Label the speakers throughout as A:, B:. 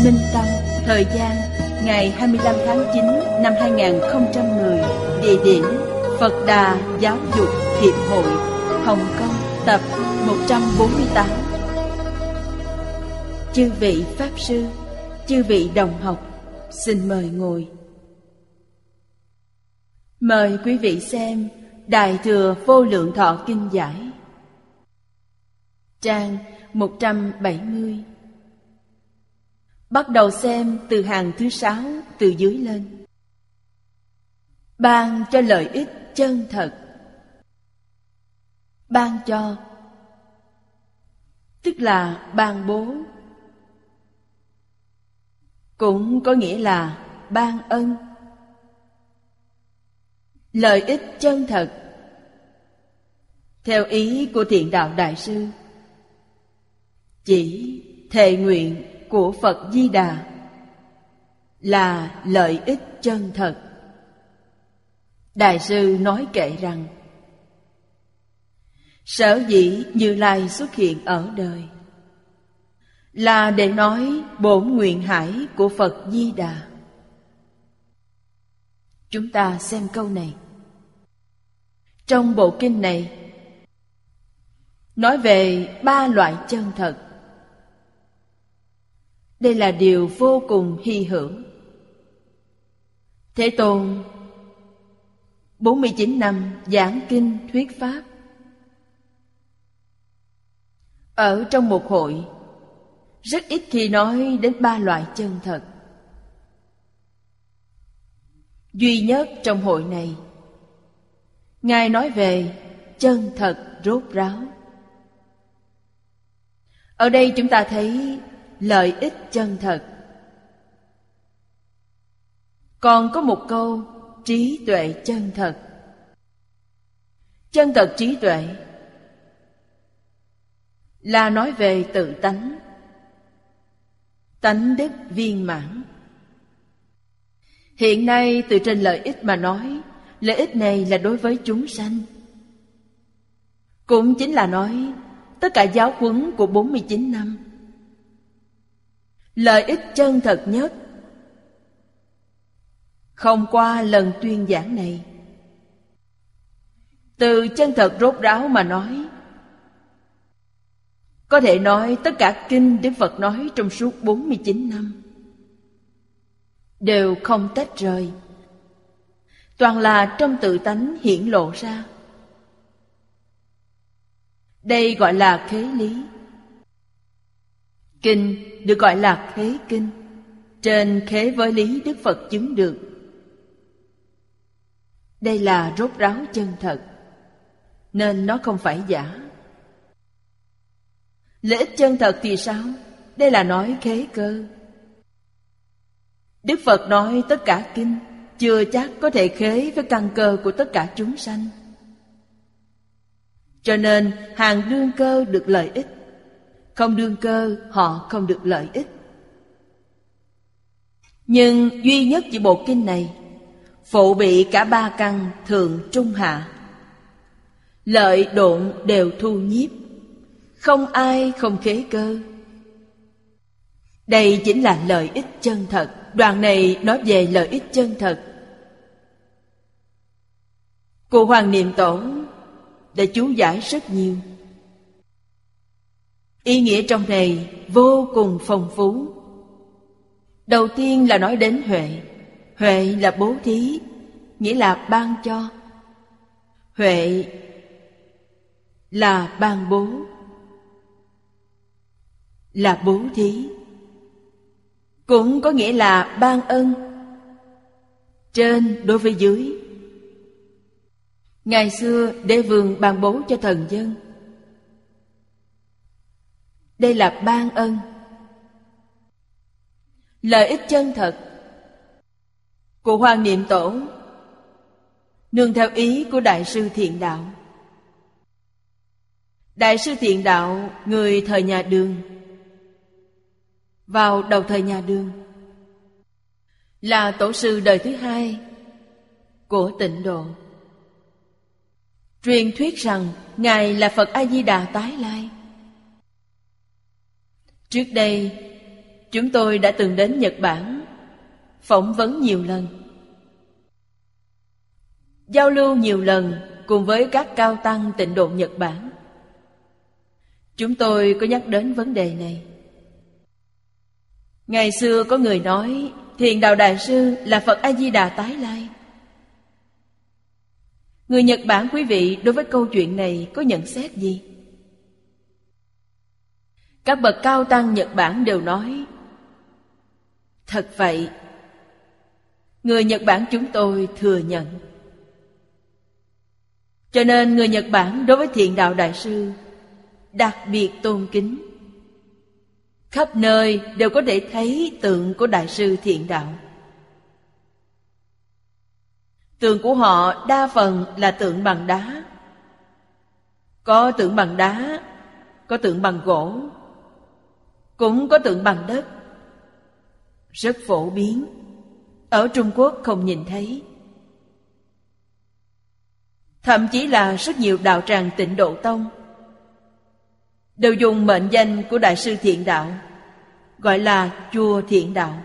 A: Minh Tâm, Thời gian, Ngày 25 tháng 9 năm 2010 Địa điểm, Phật Đà Giáo dục Hiệp hội, Hồng Kông, Tập 148 Chư vị Pháp Sư, Chư vị đồng học, Xin mời ngồi. Mời quý vị xem Đại Thừa Vô Lượng Thọ Kinh Giải. Trang 170 Bắt đầu xem từ hàng thứ sáu từ dưới lên. Ban cho lợi ích chân thật. Ban cho, tức là ban bố. Cũng có nghĩa là ban ân. Lợi ích chân thật theo ý của thiện đạo đại sư, chỉ thề nguyện của Phật Di Đà là lợi ích chân thật. Đại sư nói kệ rằng, Sở dĩ Như Lai xuất hiện ở đời Là để nói bổn nguyện hải của Phật Di Đà. Chúng ta xem câu này. Trong bộ kinh này, Nói về ba loại chân thật đây là điều vô cùng hy hữu. Thế Tôn 49 năm giảng kinh thuyết pháp. Ở trong một hội, Rất ít khi nói đến ba loại chân thật. Duy nhất trong hội này, Ngài nói về chân thật rốt ráo. Ở đây chúng ta thấy lợi ích chân thật. Còn có một câu, trí tuệ chân thật. Chân thật trí tuệ là nói về tự tánh tánh đức viên mãn. Hiện nay, từ trên lợi ích mà nói, lợi ích này là đối với chúng sanh. Cũng chính là nói, tất cả giáo huấn của 49 năm lợi ích chân thật nhất. Không qua lần tuyên giảng này, từ chân thật rốt ráo mà nói, có thể nói tất cả kinh Đức Phật nói trong suốt 49 năm đều không tách rời. Toàn là trong tự tánh hiển lộ ra. Đây gọi là khế lý. Kinh được gọi là khế kinh. Trên khế với lý Đức Phật chứng được. Đây là rốt ráo chân thật, Nên nó không phải giả. Lợi ích chân thật thì sao? Đây là nói khế cơ. Đức Phật nói tất cả kinh, Chưa chắc có thể khế với căn cơ của tất cả chúng sanh. Cho nên, hàng đương cơ được lợi ích không đương cơ, họ không được lợi ích. Nhưng duy nhất chỉ bộ kinh này, phụ bị cả ba căn thượng trung hạ. Lợi độn đều thu nhiếp, không ai không khế cơ. Đây chính là lợi ích chân thật. Đoạn này nói về lợi ích chân thật. Cụ hoàng niệm tổ đã chú giải rất nhiều. Ý nghĩa trong này vô cùng phong phú. Đầu tiên là nói đến huệ. Huệ là bố thí, nghĩa là ban cho. Huệ là ban bố, là bố thí. Cũng có nghĩa là ban ân, trên đối với dưới. Ngày xưa đế vương ban bố cho thần dân. Đây là ban ân. Lợi ích chân thật của Hoàng Niệm Tổ nương theo ý của Đại sư Thiện Đạo. Đại sư Thiện Đạo, người thời nhà Đường, vào đầu thời nhà Đường, là tổ sư đời thứ hai của tịnh độ. Truyền thuyết rằng Ngài là Phật A-di-đà tái lai. Trước đây, chúng tôi đã từng đến Nhật Bản, phỏng vấn nhiều lần. Giao lưu nhiều lần cùng với các cao tăng tịnh độ Nhật Bản. Chúng tôi có nhắc đến vấn đề này. Ngày xưa có người nói Thiền Đạo Đại Sư là Phật A-di-đà tái lai. Người Nhật Bản quý vị đối với câu chuyện này có nhận xét gì? Các bậc cao tăng Nhật Bản đều nói, Thật vậy, Người Nhật Bản chúng tôi thừa nhận. Cho nên người Nhật Bản đối với thiện đạo đại sư Đặc biệt tôn kính. Khắp nơi đều có thể thấy tượng của đại sư thiện đạo. Tượng của họ đa phần là tượng bằng đá. Có tượng bằng đá, Có tượng bằng gỗ. Cũng có tượng bằng đất. Rất phổ biến. Ở Trung Quốc không nhìn thấy. Thậm chí là rất nhiều đạo tràng tịnh độ tông. Đều dùng mệnh danh của Đại sư Thiện Đạo, Gọi là Chùa Thiện Đạo.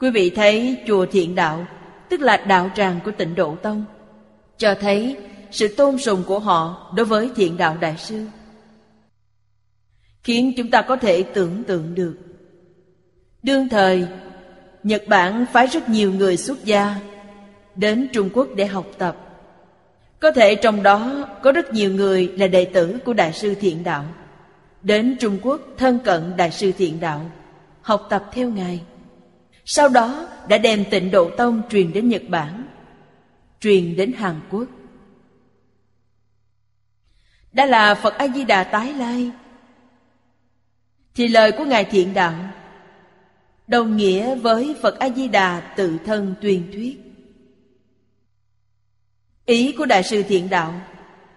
A: Quý vị thấy Chùa Thiện Đạo, tức là đạo tràng của tịnh độ tông, cho thấy sự tôn sùng của họ đối với thiện đạo đại sư khiến chúng ta có thể tưởng tượng được. Đương thời nhật bản phái rất nhiều người xuất gia đến trung quốc để học tập. Có thể trong đó có rất nhiều người là đệ tử của đại sư thiện đạo. Đến trung quốc thân cận đại sư thiện đạo học tập theo ngài. Sau đó đã đem tịnh độ tông truyền đến Nhật Bản, truyền đến Hàn Quốc. Đã là Phật A-di-đà tái lai, thì lời của Ngài Thiện Đạo đồng nghĩa với Phật A-di-đà tự thân tuyên thuyết. Ý của Đại sư Thiện Đạo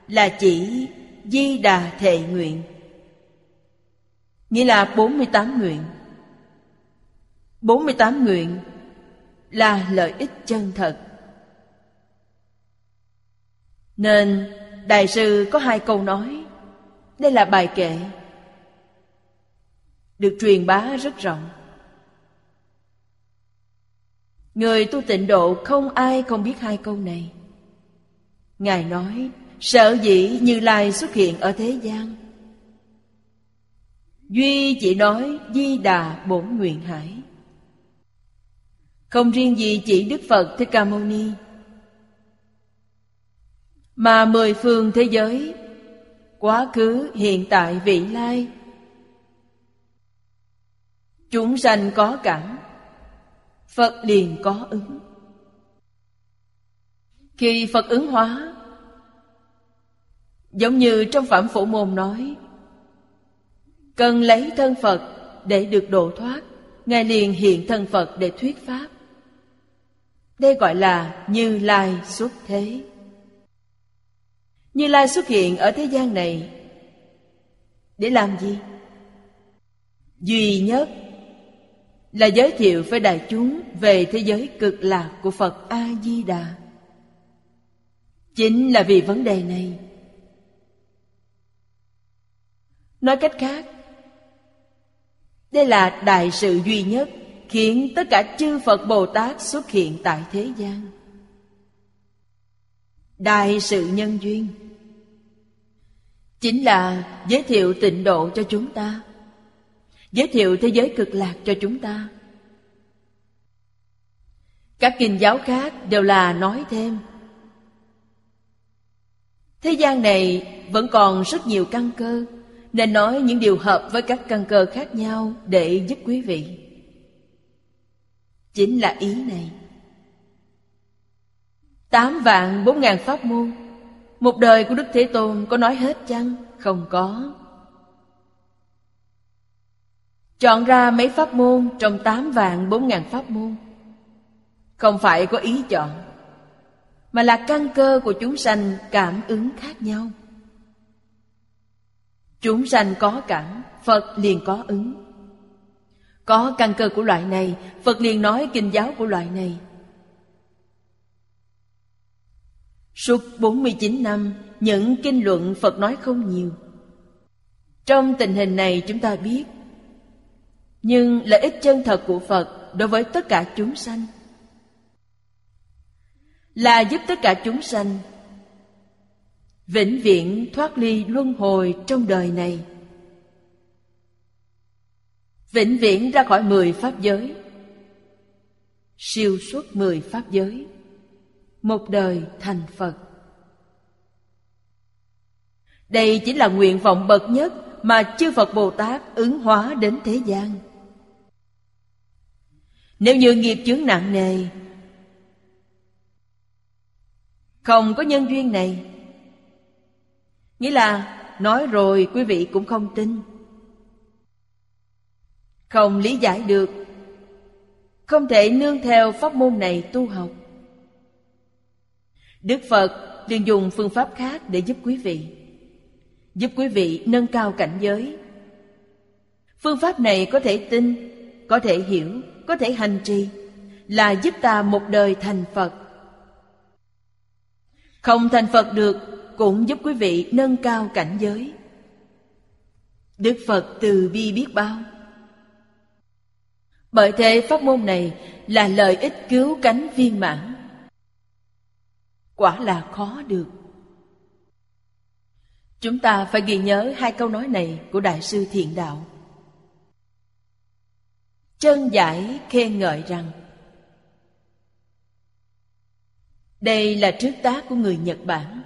A: là chỉ Di Đà Thệ Nguyện, nghĩa là 48 nguyện. 48 nguyện là lợi ích chân thật. Nên Đại sư có hai câu nói Đây là bài kệ được truyền bá rất rộng. Người tu tịnh độ không ai không biết hai câu này. Ngài nói Sợ dĩ Như Lai xuất hiện ở thế gian? Duy chỉ nói Di Đà Bổn Nguyện Hải. Không riêng gì chỉ Đức Phật Thích Ca Mâu Ni Mà mười phương thế giới Quá khứ, hiện tại, vị lai Chúng sanh có cảm, Phật liền có ứng Khi Phật ứng hóa, Giống như trong Phạm Phổ Môn nói, Cần lấy thân Phật để được độ thoát, Ngài liền hiện thân Phật để thuyết Pháp đây gọi là Như Lai xuất thế. Như Lai xuất hiện ở thế gian này để làm gì? Duy nhất là giới thiệu với đại chúng về thế giới cực lạc của Phật A Di Đà. Chính là vì vấn đề này. Nói cách khác, đây là đại sự duy nhất khiến tất cả chư Phật Bồ Tát xuất hiện tại thế gian. Đại sự nhân duyên chính là giới thiệu tịnh độ cho chúng ta, giới thiệu thế giới cực lạc cho chúng ta. Các kinh giáo khác đều là nói thêm Thế gian này vẫn còn rất nhiều căn cơ, Nên nói những điều hợp với các căn cơ khác nhau Để giúp quý vị Chính là ý này Tám vạn bốn ngàn pháp môn, Một đời của Đức Thế Tôn có nói hết chăng? Không có Chọn ra mấy pháp môn trong tám vạn bốn ngàn pháp môn. Không phải có ý chọn Mà là căn cơ của chúng sanh cảm ứng khác nhau. Chúng sanh có cảm, Phật liền có ứng. Có căn cơ của loại này, Phật liền nói kinh giáo của loại này. Suốt 49 năm, những kinh luận Phật nói không nhiều. Trong tình hình này chúng ta biết, nhưng lợi ích chân thật của Phật đối với tất cả chúng sanh là giúp tất cả chúng sanh vĩnh viễn thoát ly luân hồi trong đời này vĩnh viễn ra khỏi mười pháp giới, siêu xuất mười pháp giới, một đời thành Phật. Đây chính là nguyện vọng bậc nhất mà chư Phật Bồ Tát ứng hóa đến thế gian. Nếu như nghiệp chướng nặng nề, không có nhân duyên này, nghĩa là nói rồi quý vị cũng không tin. Không lý giải được, không thể nương theo pháp môn này tu học. Đức Phật liền dùng phương pháp khác để giúp quý vị Giúp quý vị nâng cao cảnh giới Phương pháp này có thể tin, có thể hiểu, có thể hành trì, Là giúp ta một đời thành Phật. Không thành Phật được, cũng giúp quý vị nâng cao cảnh giới. Đức Phật từ bi biết bao. Bởi thế pháp môn này là lợi ích cứu cánh viên mãn. Quả là khó được. Chúng ta phải ghi nhớ hai câu nói này của đại sư thiện đạo chân giải khen ngợi rằng đây là trước tác của người nhật bản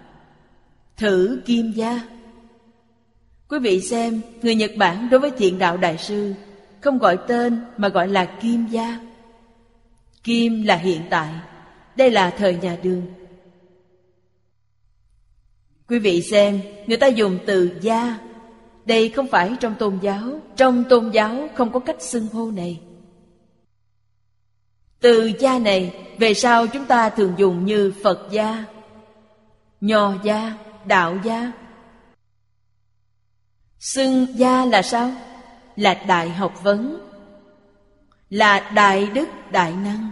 A: thử kim gia. Quý vị xem người nhật bản đối với thiện đạo đại sư không gọi tên mà gọi là kim gia. Kim là hiện tại đây là thời nhà đường Quý vị xem, người ta dùng từ gia đây không phải trong tôn giáo. Trong tôn giáo không có cách xưng hô này. Từ gia này Về sau chúng ta thường dùng như Phật gia Nho gia, đạo gia. Xưng gia là sao? Là đại học vấn. Là đại đức đại năng.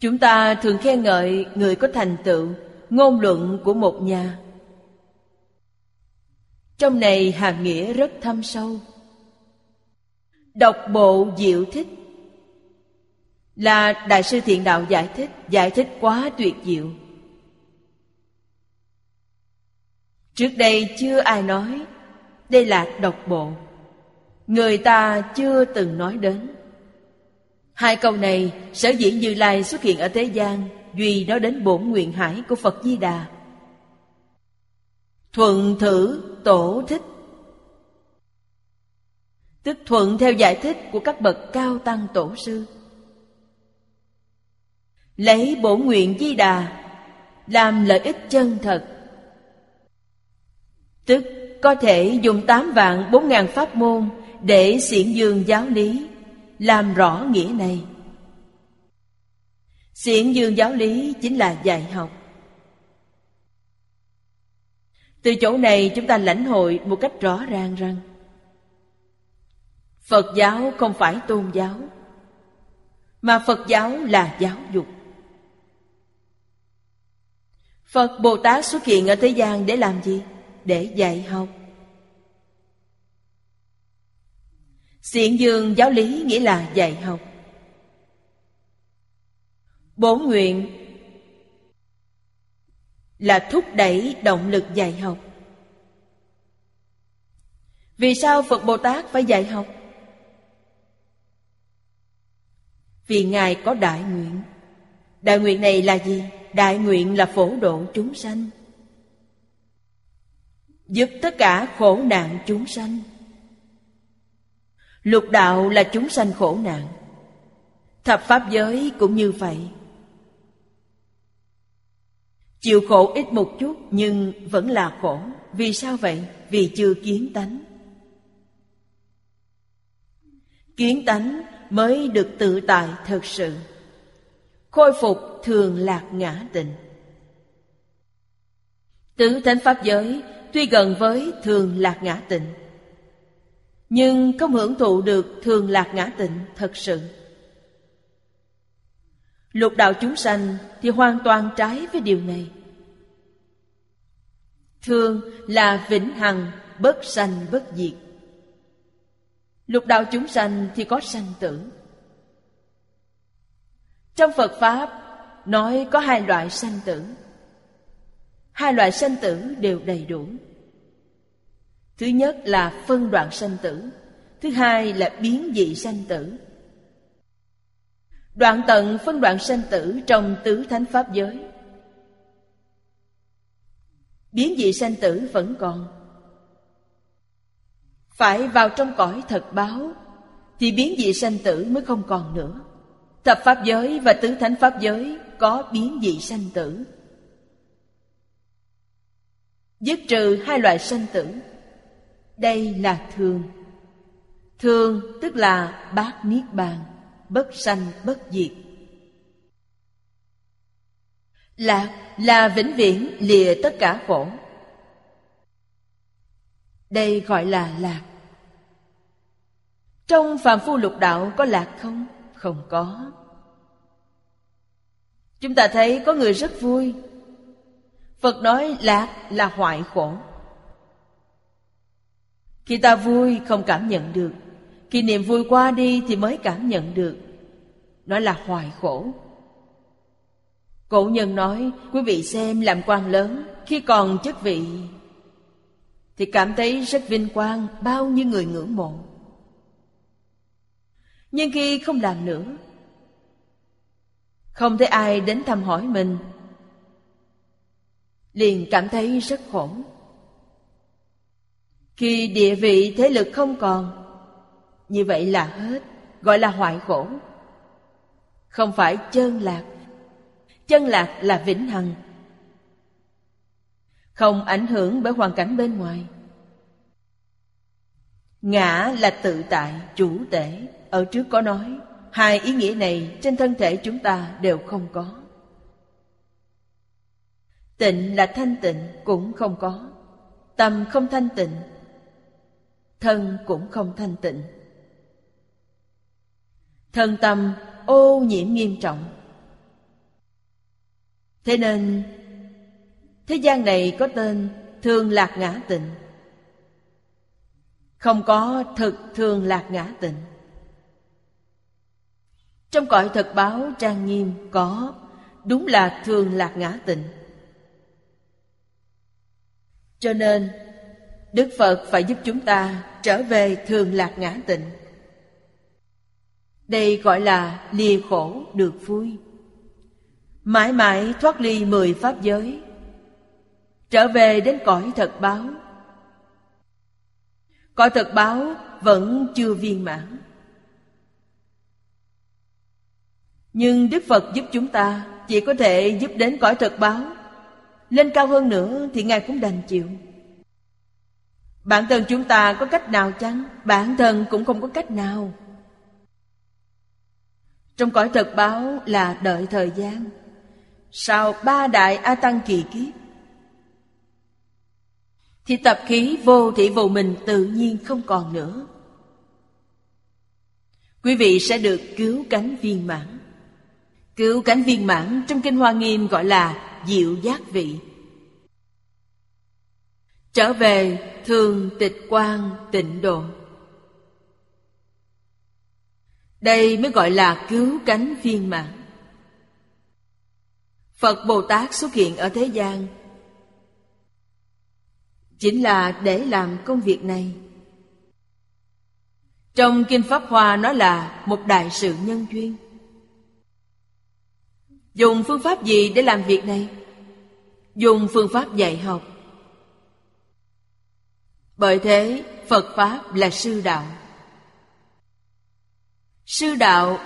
A: Chúng ta thường khen ngợi người có thành tựu ngôn luận của một nhà trong này hàm nghĩa rất thâm sâu. Độc bộ diệu thích. Là đại sư thiện đạo giải thích giải thích quá tuyệt diệu. Trước đây chưa ai nói, đây là độc bộ. Người ta chưa từng nói đến. Hai câu này sở dĩ như lai xuất hiện ở thế gian duy đó đến bổn nguyện hải của Phật Di Đà. Thuận thử tổ thích. Tức thuận theo giải thích của các bậc cao tăng tổ sư. Lấy bổ nguyện Di Đà, Làm lợi ích chân thật. Tức có thể dùng tám vạn bốn ngàn pháp môn Để xiển dương giáo lý, Làm rõ nghĩa này. Xiển dương giáo lý chính là dạy học. Từ chỗ này chúng ta lãnh hội một cách rõ ràng rằng, Phật giáo không phải tôn giáo, Mà Phật giáo là giáo dục. Phật Bồ Tát xuất hiện ở thế gian để làm gì? Để dạy học. Xiển dương giáo lý nghĩa là dạy học. Bổn nguyện là thúc đẩy động lực dạy học. Vì sao Phật Bồ Tát phải dạy học? Vì Ngài có đại nguyện Đại nguyện này là gì? Đại nguyện là phổ độ chúng sanh Giúp tất cả khổ nạn chúng sanh Lục đạo là chúng sanh khổ nạn Thập pháp giới cũng như vậy Chịu khổ ít một chút, nhưng vẫn là khổ. Vì sao vậy? Vì chưa kiến tánh. Kiến tánh mới được tự tại thật sự. Khôi phục thường lạc ngã tịnh Tứ thánh pháp giới tuy gần với thường lạc ngã tịnh Nhưng không hưởng thụ được thường lạc ngã tịnh thật sự. Lục đạo chúng sanh thì hoàn toàn trái với điều này. Thường là vĩnh hằng, bất sanh bất diệt. Lục đạo chúng sanh thì có sanh tử. Trong Phật Pháp nói có hai loại sanh tử. Hai loại sanh tử đều đầy đủ. Thứ nhất là phân đoạn sanh tử Thứ hai là biến dị sanh tử. Đoạn tận phân đoạn sanh tử trong tứ thánh pháp giới. Biến dị sanh tử vẫn còn. Phải vào trong cõi thật báo, Thì biến dị sanh tử mới không còn nữa. Thập pháp giới và tứ thánh pháp giới Có biến dị sanh tử. Dứt trừ hai loại sanh tử. Đây là thường. Thường tức là bát niết bàn, Bất sanh, bất diệt. Lạc là vĩnh viễn lìa tất cả khổ. Đây gọi là lạc. Trong phàm phu lục đạo có lạc không? Không có. Chúng ta thấy có người rất vui. Phật nói lạc là hoại khổ. Khi ta vui không cảm nhận được, Khi niềm vui qua đi thì mới cảm nhận được. Nó là hoại khổ. Cổ nhân nói, Quý vị xem làm quan lớn, Khi còn chức vị Thì cảm thấy rất vinh quang Bao nhiêu người ngưỡng mộ. Nhưng khi không làm nữa, Không thấy ai đến thăm hỏi mình, Liền cảm thấy rất khổ. Khi địa vị thế lực không còn, Như vậy là hết, Gọi là hoại khổ. Không phải chơn lạc chân lạc là vĩnh hằng. Không ảnh hưởng bởi hoàn cảnh bên ngoài. Ngã là tự tại, chủ tể. Ở trước có nói, hai ý nghĩa này trên thân thể chúng ta đều không có. Tịnh là thanh tịnh cũng không có. Tâm không thanh tịnh, thân cũng không thanh tịnh. Thân tâm ô nhiễm nghiêm trọng. Thế nên, Thế gian này có tên Thường lạc ngã tịnh. Không có thực thường lạc ngã tịnh. Trong cõi thật báo trang nghiêm có, Đúng là thường lạc ngã tịnh. Cho nên, Đức Phật phải giúp chúng ta trở về thường lạc ngã tịnh. Đây gọi là lìa khổ được vui. Mãi mãi thoát ly mười pháp giới. Trở về đến cõi thật báo. Cõi thật báo vẫn chưa viên mãn. Nhưng Đức Phật giúp chúng ta Chỉ có thể giúp đến cõi thật báo. Lên cao hơn nữa thì Ngài cũng đành chịu. Bản thân chúng ta có cách nào chăng? Bản thân cũng không có cách nào. Trong cõi thật báo là đợi thời gian sau ba đại A Tăng kỳ kiếp, Thì tập khí vô thị vô mình tự nhiên không còn nữa. Quý vị sẽ được cứu cánh viên mãn. Cứu cánh viên mãn trong Kinh Hoa Nghiêm gọi là diệu giác vị. Trở về thường tịch quan tịnh độ. Đây mới gọi là cứu cánh viên mãn. Phật Bồ Tát xuất hiện ở thế gian. Chính là để làm công việc này. Trong Kinh Pháp Hoa nói là một đại sự nhân duyên. Dùng phương pháp gì để làm việc này? Dùng phương pháp dạy học. Bởi thế, Phật Pháp là sư đạo. Sư đạo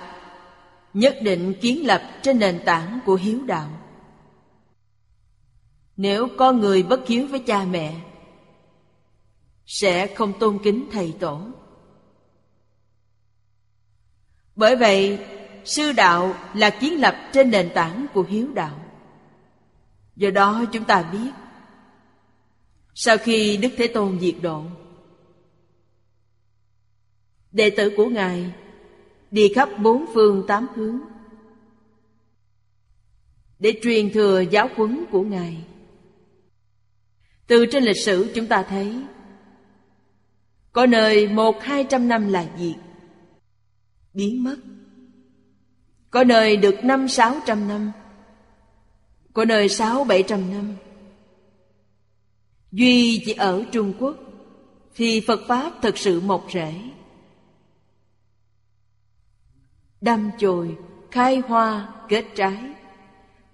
A: nhất định kiến lập trên nền tảng của hiếu đạo. Nếu có người bất hiếu với cha mẹ, Sẽ không tôn kính thầy tổ. Bởi vậy, sư đạo là kiến lập trên nền tảng của hiếu đạo. Do đó chúng ta biết, sau khi đức thế tôn diệt độ, đệ tử của ngài đi khắp bốn phương tám hướng. Để truyền thừa giáo huấn của ngài. Từ trên lịch sử chúng ta thấy, có nơi một hai trăm năm là diệt, biến mất. Có nơi được năm sáu trăm năm, Có nơi sáu bảy trăm năm. Duy chỉ ở Trung Quốc Thì Phật Pháp thực sự mọc rễ. Đâm chồi, khai hoa, kết trái.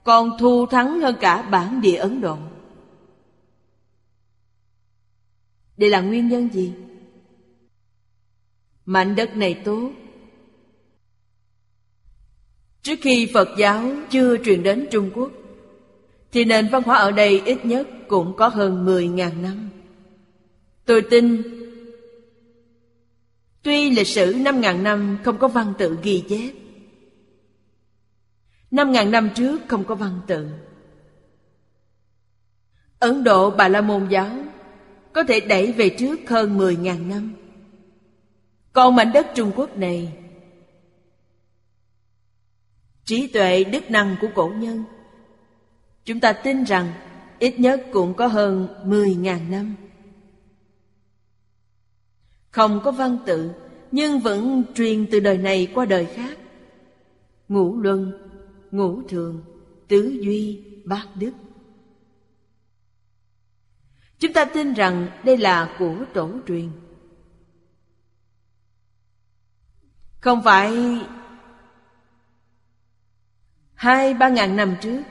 A: Còn thu thắng hơn cả bản địa Ấn Độ. Đây là nguyên nhân gì? Mảnh đất này tốt. Trước khi Phật giáo chưa truyền đến Trung Quốc Thì nền văn hóa ở đây ít nhất cũng có hơn 10.000 năm. Tôi tin Tuy lịch sử 5.000 năm không có văn tự ghi chép 5.000 năm trước không có văn tự Ấn Độ Bà La Môn giáo Có thể đẩy về trước hơn 10.000 năm Còn mảnh đất Trung Quốc này, trí tuệ đức năng của cổ nhân, chúng ta tin rằng ít nhất cũng có hơn 10.000 năm. Không có văn tự, nhưng vẫn truyền từ đời này qua đời khác. Ngũ luân, ngũ thường, tứ duy, bát đức. Chúng ta tin rằng đây là của tổ truyền. Không phải Hai ba ngàn năm trước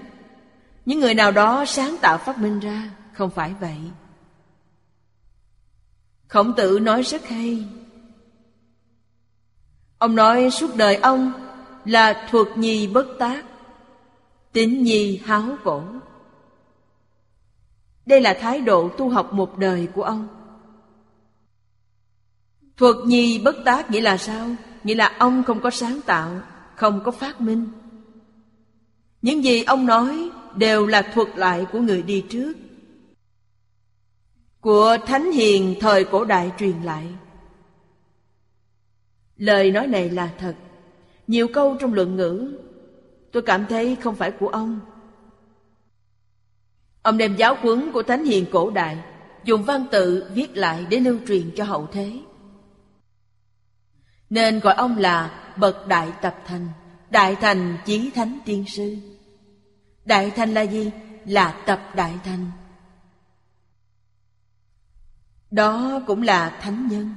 A: Những người nào đó sáng tạo phát minh ra Không phải vậy Khổng tử nói rất hay. Ông nói suốt đời ông Là thuộc nhi bất tác Tính nhi háo cổ Đây là thái độ tu học một đời của ông. Thuật nhi bất tác nghĩa là sao? Nghĩa là ông không có sáng tạo, Không có phát minh. Những gì ông nói đều là thuật lại của người đi trước. Của Thánh Hiền thời cổ đại truyền lại. Lời nói này là thật. Nhiều câu trong luận ngữ, Tôi cảm thấy không phải của ông. Ông đem giáo huấn của Thánh Hiền cổ đại, Dùng văn tự viết lại để lưu truyền cho hậu thế. Nên gọi ông là Bậc Đại Tập Thành, Đại Thành Chí Thánh Tiên Sư. Đại thành là gì? Là tập đại thành. Đó cũng là thánh nhân.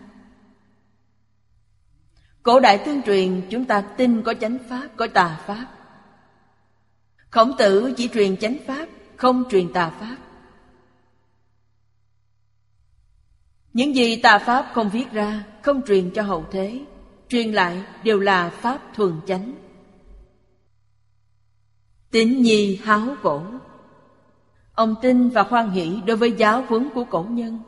A: Cổ đại tương truyền chúng ta tin có chánh pháp, có tà pháp. Khổng tử chỉ truyền chánh pháp, không truyền tà pháp. Những gì tà pháp không viết ra, không truyền cho hậu thế Truyền lại đều là pháp thuần chánh. Tín nhi háo cổ. Ông tin và khoan hỷ đối với giáo huấn của cổ nhân.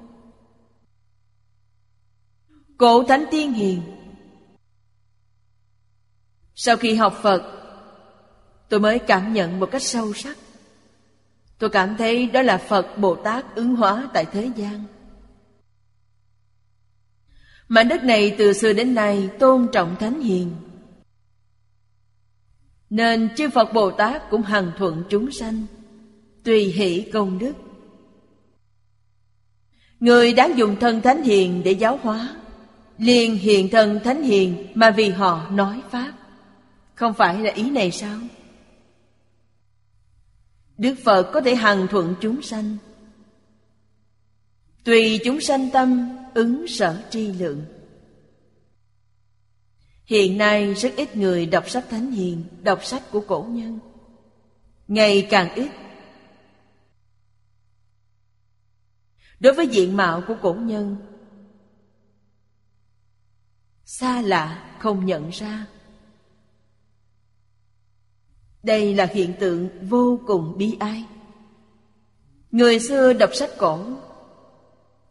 A: Cổ Thánh Tiên Hiền. Sau khi học Phật, Tôi mới cảm nhận một cách sâu sắc. Tôi cảm thấy đó là Phật Bồ Tát ứng hóa tại thế gian. Mảnh đất này từ xưa đến nay tôn trọng Thánh Hiền. Nên chư Phật Bồ Tát cũng hằng thuận chúng sanh, Tùy hỷ công đức. Người đáng dùng thân thánh hiền để giáo hóa liền hiện thân thánh hiền mà vì họ nói Pháp Không phải là ý này sao? Đức Phật có thể hằng thuận chúng sanh Tùy chúng sanh tâm ứng sở tri lượng Hiện nay rất ít người đọc sách Thánh Hiền, đọc sách của cổ nhân. ngày càng ít đối với diện mạo của cổ nhân xa lạ, không nhận ra. Đây là hiện tượng vô cùng bi ai. Người xưa đọc sách cổ,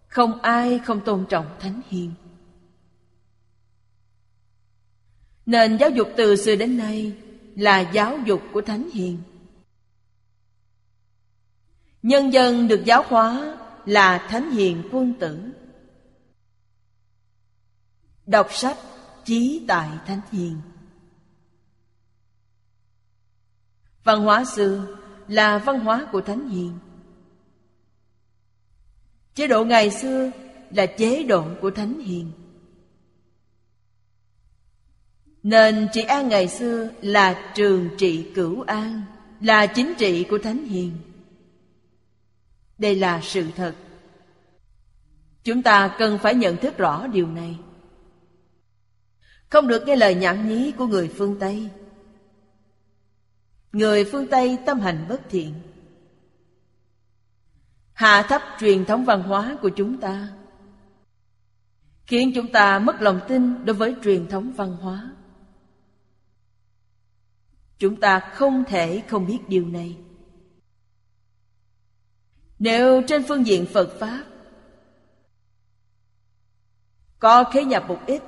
A: không ai không tôn trọng thánh hiền. Nền giáo dục từ xưa đến nay là giáo dục của thánh hiền. Nhân dân được giáo hóa là thánh hiền quân tử đọc sách chí tại thánh hiền. Văn hóa xưa là văn hóa của thánh hiền. Chế độ ngày xưa là chế độ của thánh hiền. Nên trị an ngày xưa là trường trị cửu an, là chính trị của thánh hiền. Đây là sự thật. Chúng ta cần phải nhận thức rõ điều này không được nghe lời nhảm nhí của người phương tây. Người phương tây tâm hành bất thiện. Hạ thấp truyền thống văn hóa của chúng ta, khiến chúng ta mất lòng tin đối với truyền thống văn hóa. Chúng ta không thể không biết điều này. Nếu trên phương diện phật pháp có khế nhập một ít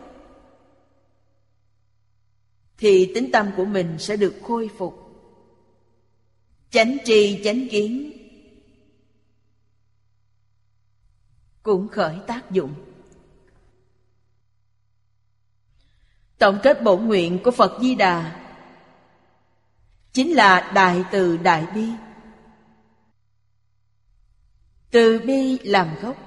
A: thì tính tâm của mình sẽ được khôi phục. Chánh tri, chánh kiến cũng khởi tác dụng. Tổng kết bổ nguyện của phật di đà chính là đại từ đại bi. Từ bi làm gốc.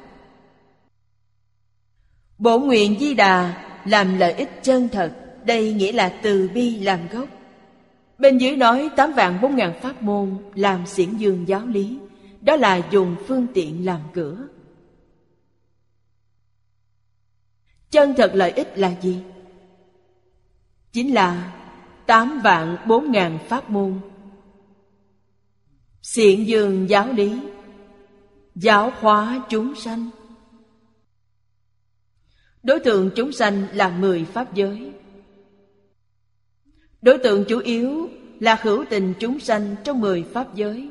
A: Bổ nguyện di đà làm lợi ích chân thật đây nghĩa là từ bi làm gốc. Bên dưới nói tám vạn bốn ngàn pháp môn làm xiển dương giáo lý. Đó là dùng phương tiện làm cửa. Chân thật lợi ích là gì? Chính là tám vạn bốn ngàn pháp môn. Xiển dương giáo lý. Giáo hóa chúng sanh. Đối tượng chúng sanh là mười pháp giới đối tượng chủ yếu là hữu tình chúng sanh trong mười pháp giới.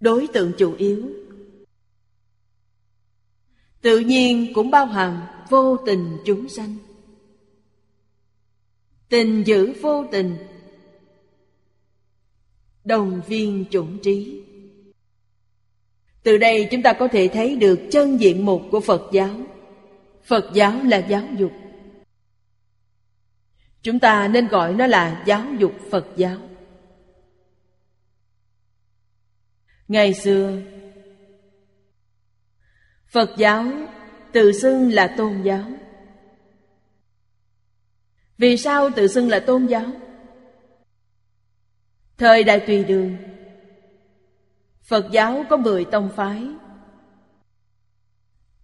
A: Đối tượng chủ yếu. Tự nhiên cũng bao hàm vô tình chúng sanh. Tình giữ vô tình. Đồng viên chủng trí. Từ đây chúng ta có thể thấy được chân diện mục của phật giáo. Phật giáo là giáo dục chúng ta nên gọi nó là giáo dục phật giáo. Ngày xưa, phật giáo tự xưng là tôn giáo. Vì sao tự xưng là tôn giáo? Thời đại tùy đường, phật giáo có mười tông phái,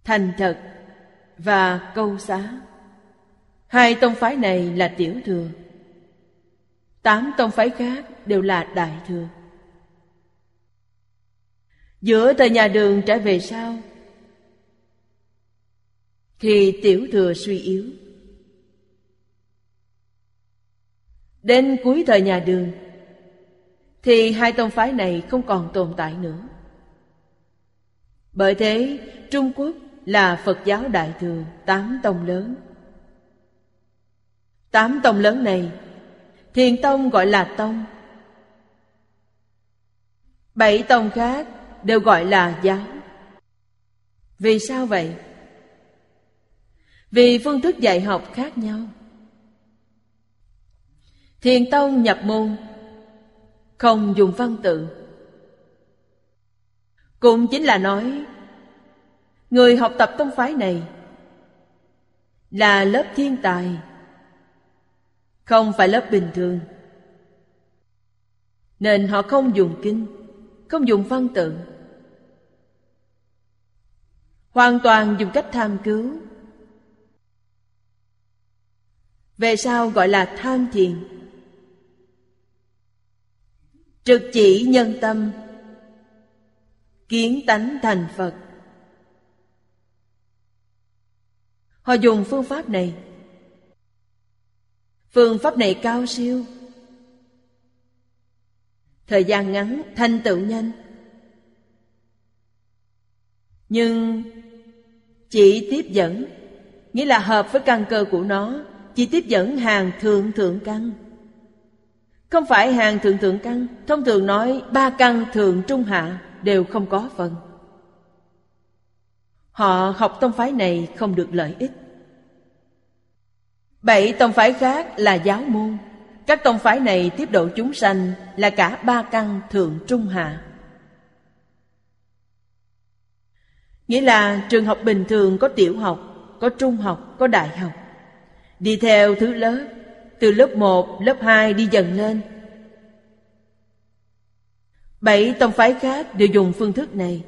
A: thành thật và câu xá hai tông phái này là tiểu thừa. Tám tông phái khác đều là đại thừa. Giữa thời nhà đường trở về sau, thì tiểu thừa suy yếu. Đến cuối thời nhà đường, thì hai tông phái này không còn tồn tại nữa. Bởi thế, trung quốc là phật giáo đại thừa tám tông lớn tám tông lớn này, thiền tông gọi là tông. Bảy tông khác đều gọi là giáo. Vì sao vậy? Vì phương thức dạy học khác nhau. Thiền tông nhập môn, không dùng văn tự. Cũng chính là nói, người học tập tông phái này là lớp thiên tài không phải lớp bình thường. Nên họ không dùng kinh, không dùng văn tự. Hoàn toàn dùng cách tham cứu. Về sau gọi là tham thiền. Trực chỉ nhân tâm, Kiến tánh thành Phật. Họ dùng phương pháp này Phương pháp này cao siêu. Thời gian ngắn, thành tựu nhanh. Nhưng chỉ tiếp dẫn, Nghĩa là hợp với căn cơ của nó, Chỉ tiếp dẫn hàng thượng thượng căn. Không phải hàng thượng thượng căn, Thông thường nói ba căn thượng trung hạ Đều không có phần. Họ học tông phái này không được lợi ích. Bảy tông phái khác là giáo môn. Các tông phái này tiếp độ chúng sanh Là cả ba căn thượng trung hạ. Nghĩa là trường học bình thường có tiểu học Có trung học, có đại học. Đi theo thứ lớp Từ lớp 1, lớp 2 đi dần lên. Bảy tông phái khác đều dùng phương thức này.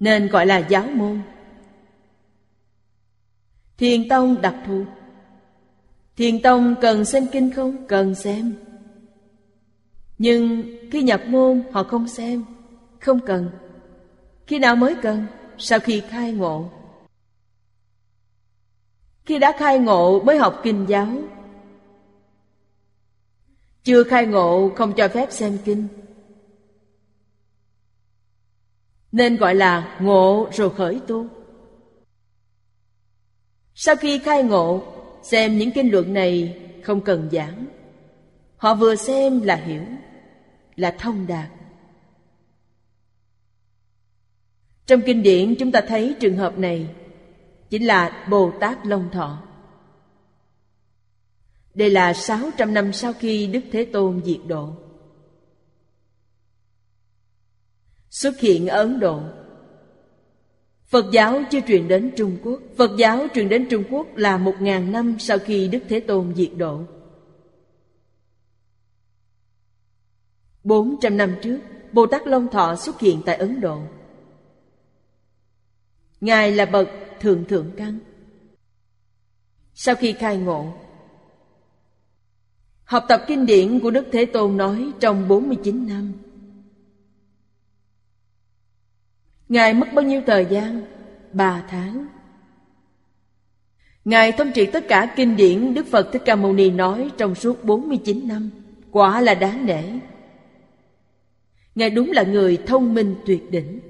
A: Nên gọi là giáo môn. Thiền tông đặc thù. Thiền tông cần xem kinh không? Cần xem. Nhưng khi nhập môn, họ không xem. Không cần. Khi nào mới cần? Sau khi khai ngộ. Khi đã khai ngộ mới học kinh giáo. Chưa khai ngộ không cho phép xem kinh. Nên gọi là ngộ rồi khởi tu sau khi khai ngộ, Xem những kinh luận này không cần giảng. Họ vừa xem là hiểu, Là thông đạt. Trong kinh điển chúng ta thấy trường hợp này, Chính là Bồ Tát Long Thọ. Đây là 600 năm sau khi Đức Thế Tôn diệt độ. Xuất hiện ở Ấn Độ Phật giáo chưa truyền đến Trung Quốc. Phật giáo truyền đến Trung Quốc là một ngàn năm sau khi Đức Thế Tôn diệt độ. Bốn trăm năm trước, Bồ Tát Long Thọ xuất hiện tại Ấn Độ. Ngài là bậc thượng thượng căn. Sau khi khai ngộ, Học tập kinh điển của Đức Thế Tôn nói trong 49 năm Ngài mất bao nhiêu thời gian? Ba tháng. Ngài thông triệt tất cả kinh điển Đức Phật Thích Ca Mâu Ni nói trong suốt 49 năm. Quả là đáng nể. Ngài đúng là người thông minh tuyệt đỉnh.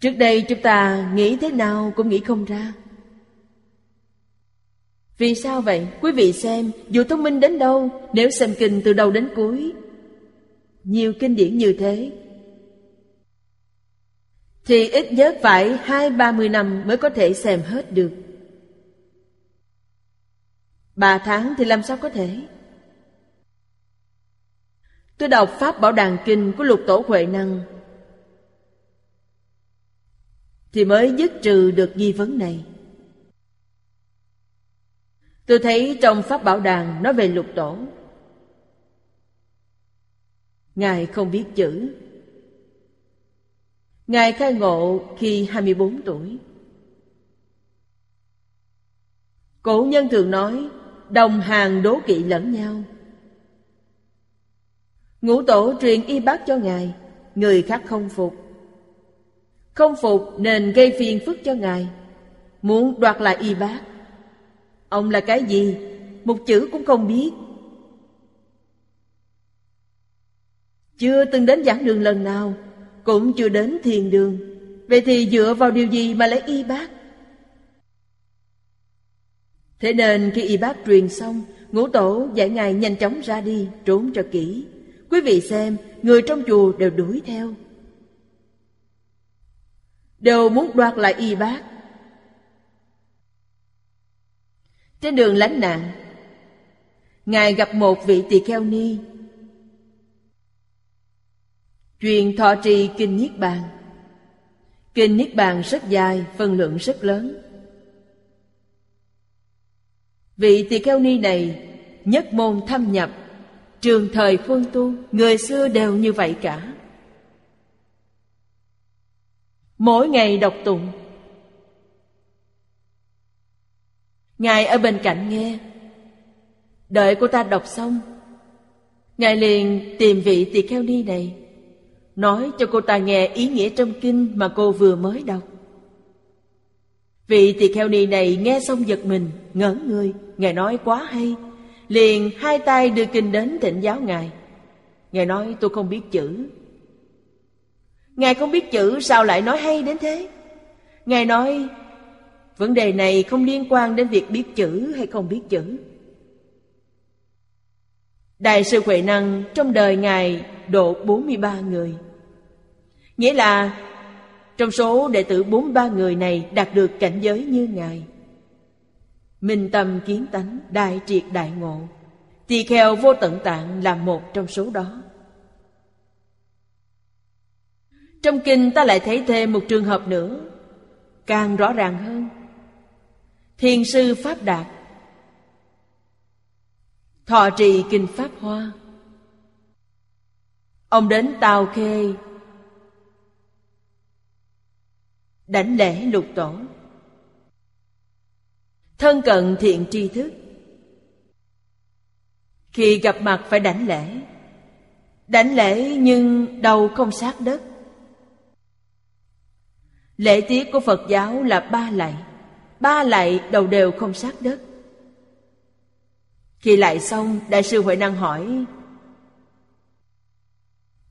A: Trước đây chúng ta nghĩ thế nào cũng nghĩ không ra. Vì sao vậy? Quý vị xem, Dù thông minh đến đâu, Nếu xem kinh từ đầu đến cuối, Nhiều kinh điển như thế thì ít nhất phải hai, ba mươi năm mới có thể xem hết được. Ba tháng thì làm sao có thể? Tôi đọc Pháp Bảo Đàn Kinh của Lục Tổ Huệ Năng Thì mới dứt trừ được nghi vấn này Tôi thấy trong Pháp Bảo Đàn nói về Lục Tổ Ngài không biết chữ Ngài khai ngộ khi 24 tuổi. Cổ nhân thường nói đồng hàng đố kỵ lẫn nhau. Ngũ tổ truyền y bác cho Ngài, người khác không phục. Không phục nên gây phiền phức cho Ngài, muốn đoạt lại y bác. Ông là cái gì? Một chữ cũng không biết. Chưa từng đến giảng đường lần nào cũng chưa đến thiền đường. Vậy thì dựa vào điều gì mà lấy y bác? Thế nên khi y bác truyền xong, Ngũ tổ dạy ngài nhanh chóng ra đi, Trốn cho kỹ. Quý vị xem, Người trong chùa đều đuổi theo. Đều muốn đoạt lại y bác. Trên đường lánh nạn, Ngài gặp một vị tỳ kheo ni Truyền thọ trì Kinh Niết Bàn. Kinh Niết Bàn rất dài, phân lượng rất lớn. Vị tỳ kheo ni này nhất môn thâm nhập Trường thời phương tu Người xưa đều như vậy cả. Mỗi ngày đọc tụng. Ngài ở bên cạnh nghe. Đợi cô ta đọc xong Ngài liền tìm vị tỳ kheo ni này. Nói cho cô ta nghe ý nghĩa trong kinh mà cô vừa mới đọc. Vị tỳ kheo ni này nghe xong giật mình, ngỡ người, Ngài nói quá hay. Liền hai tay đưa kinh đến thịnh giáo Ngài. Ngài nói, tôi không biết chữ. Ngài không biết chữ, sao lại nói hay đến thế? Ngài nói, Vấn đề này không liên quan đến việc biết chữ hay không biết chữ. Đại sư Huệ Năng, trong đời Ngài độ 43 người. Nghĩa là trong số đệ tử 43 người này đạt được cảnh giới như Ngài. Minh tâm kiến tánh, đại triệt đại ngộ Tỳ kheo vô tận tạng là một trong số đó. Trong kinh ta lại thấy thêm một trường hợp nữa Càng rõ ràng hơn. Thiền sư Pháp Đạt Thọ trì Kinh Pháp Hoa. Ông đến Tàu Khê. Đảnh lễ lục tổ. Thân cận thiện tri thức. Khi gặp mặt phải đảnh lễ. Đảnh lễ nhưng đầu không sát đất. Lễ tiết của Phật giáo là ba lạy. Ba lạy đầu đều không sát đất. Khi lại xong, Đại sư Huệ Năng hỏi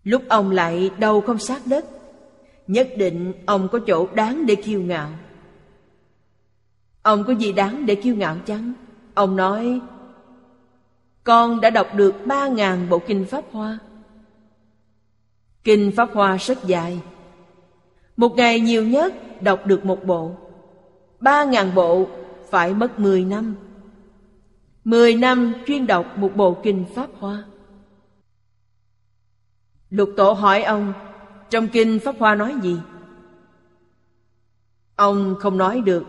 A: Lúc ông lại đầu không sát đất, Nhất định ông có chỗ đáng để kiêu ngạo. Ông có gì đáng để kiêu ngạo chăng? Ông nói, Con đã đọc được ba ngàn bộ kinh Pháp Hoa. Kinh Pháp Hoa rất dài. Một ngày nhiều nhất đọc được một bộ. Ba ngàn bộ phải mất mười năm. Mười năm chuyên đọc một bộ kinh Pháp Hoa. Lục tổ hỏi ông, Trong kinh Pháp Hoa nói gì? Ông không nói được.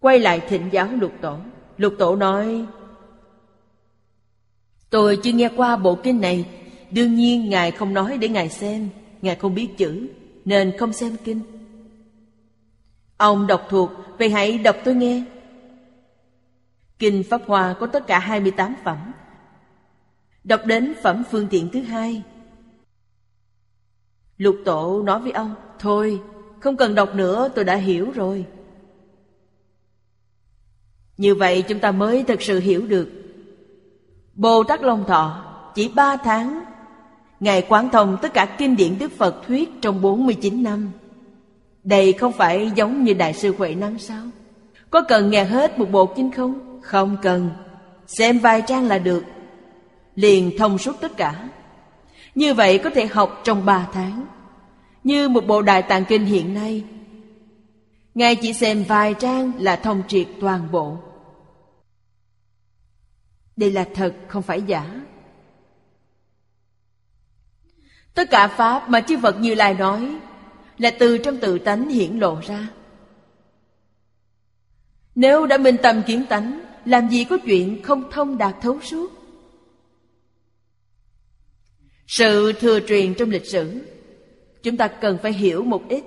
A: Quay lại thịnh giáo lục tổ. Lục tổ nói, Tôi chưa nghe qua bộ kinh này. Đương nhiên Ngài không nói để Ngài xem. Ngài không biết chữ, Nên không xem kinh. Ông đọc thuộc, Vậy hãy đọc tôi nghe. Kinh Pháp Hoa có tất cả 28 phẩm. Đọc đến phẩm phương tiện thứ hai. Lục tổ nói với ông, Thôi, không cần đọc nữa, tôi đã hiểu rồi. Như vậy chúng ta mới thật sự hiểu được. Bồ Tát Long Thọ chỉ ba tháng, Ngài quán thông tất cả kinh điển Đức Phật thuyết trong 49 năm. Đây không phải giống như Đại sư Huệ Năng sao? Có cần nghe hết một bộ kinh không? Không cần. Xem vài trang là được. Liền thông suốt tất cả. Như vậy có thể học trong ba tháng. Như một bộ Đại Tạng Kinh hiện nay, Ngài chỉ xem vài trang là thông triệt toàn bộ. Đây là thật, không phải giả. Tất cả Pháp mà chư Phật Như Lai nói Là từ trong tự tánh hiển lộ ra. Nếu đã minh tâm kiến tánh, Làm gì có chuyện không thông đạt thấu suốt? Sự thừa truyền trong lịch sử. Chúng ta cần phải hiểu một ít.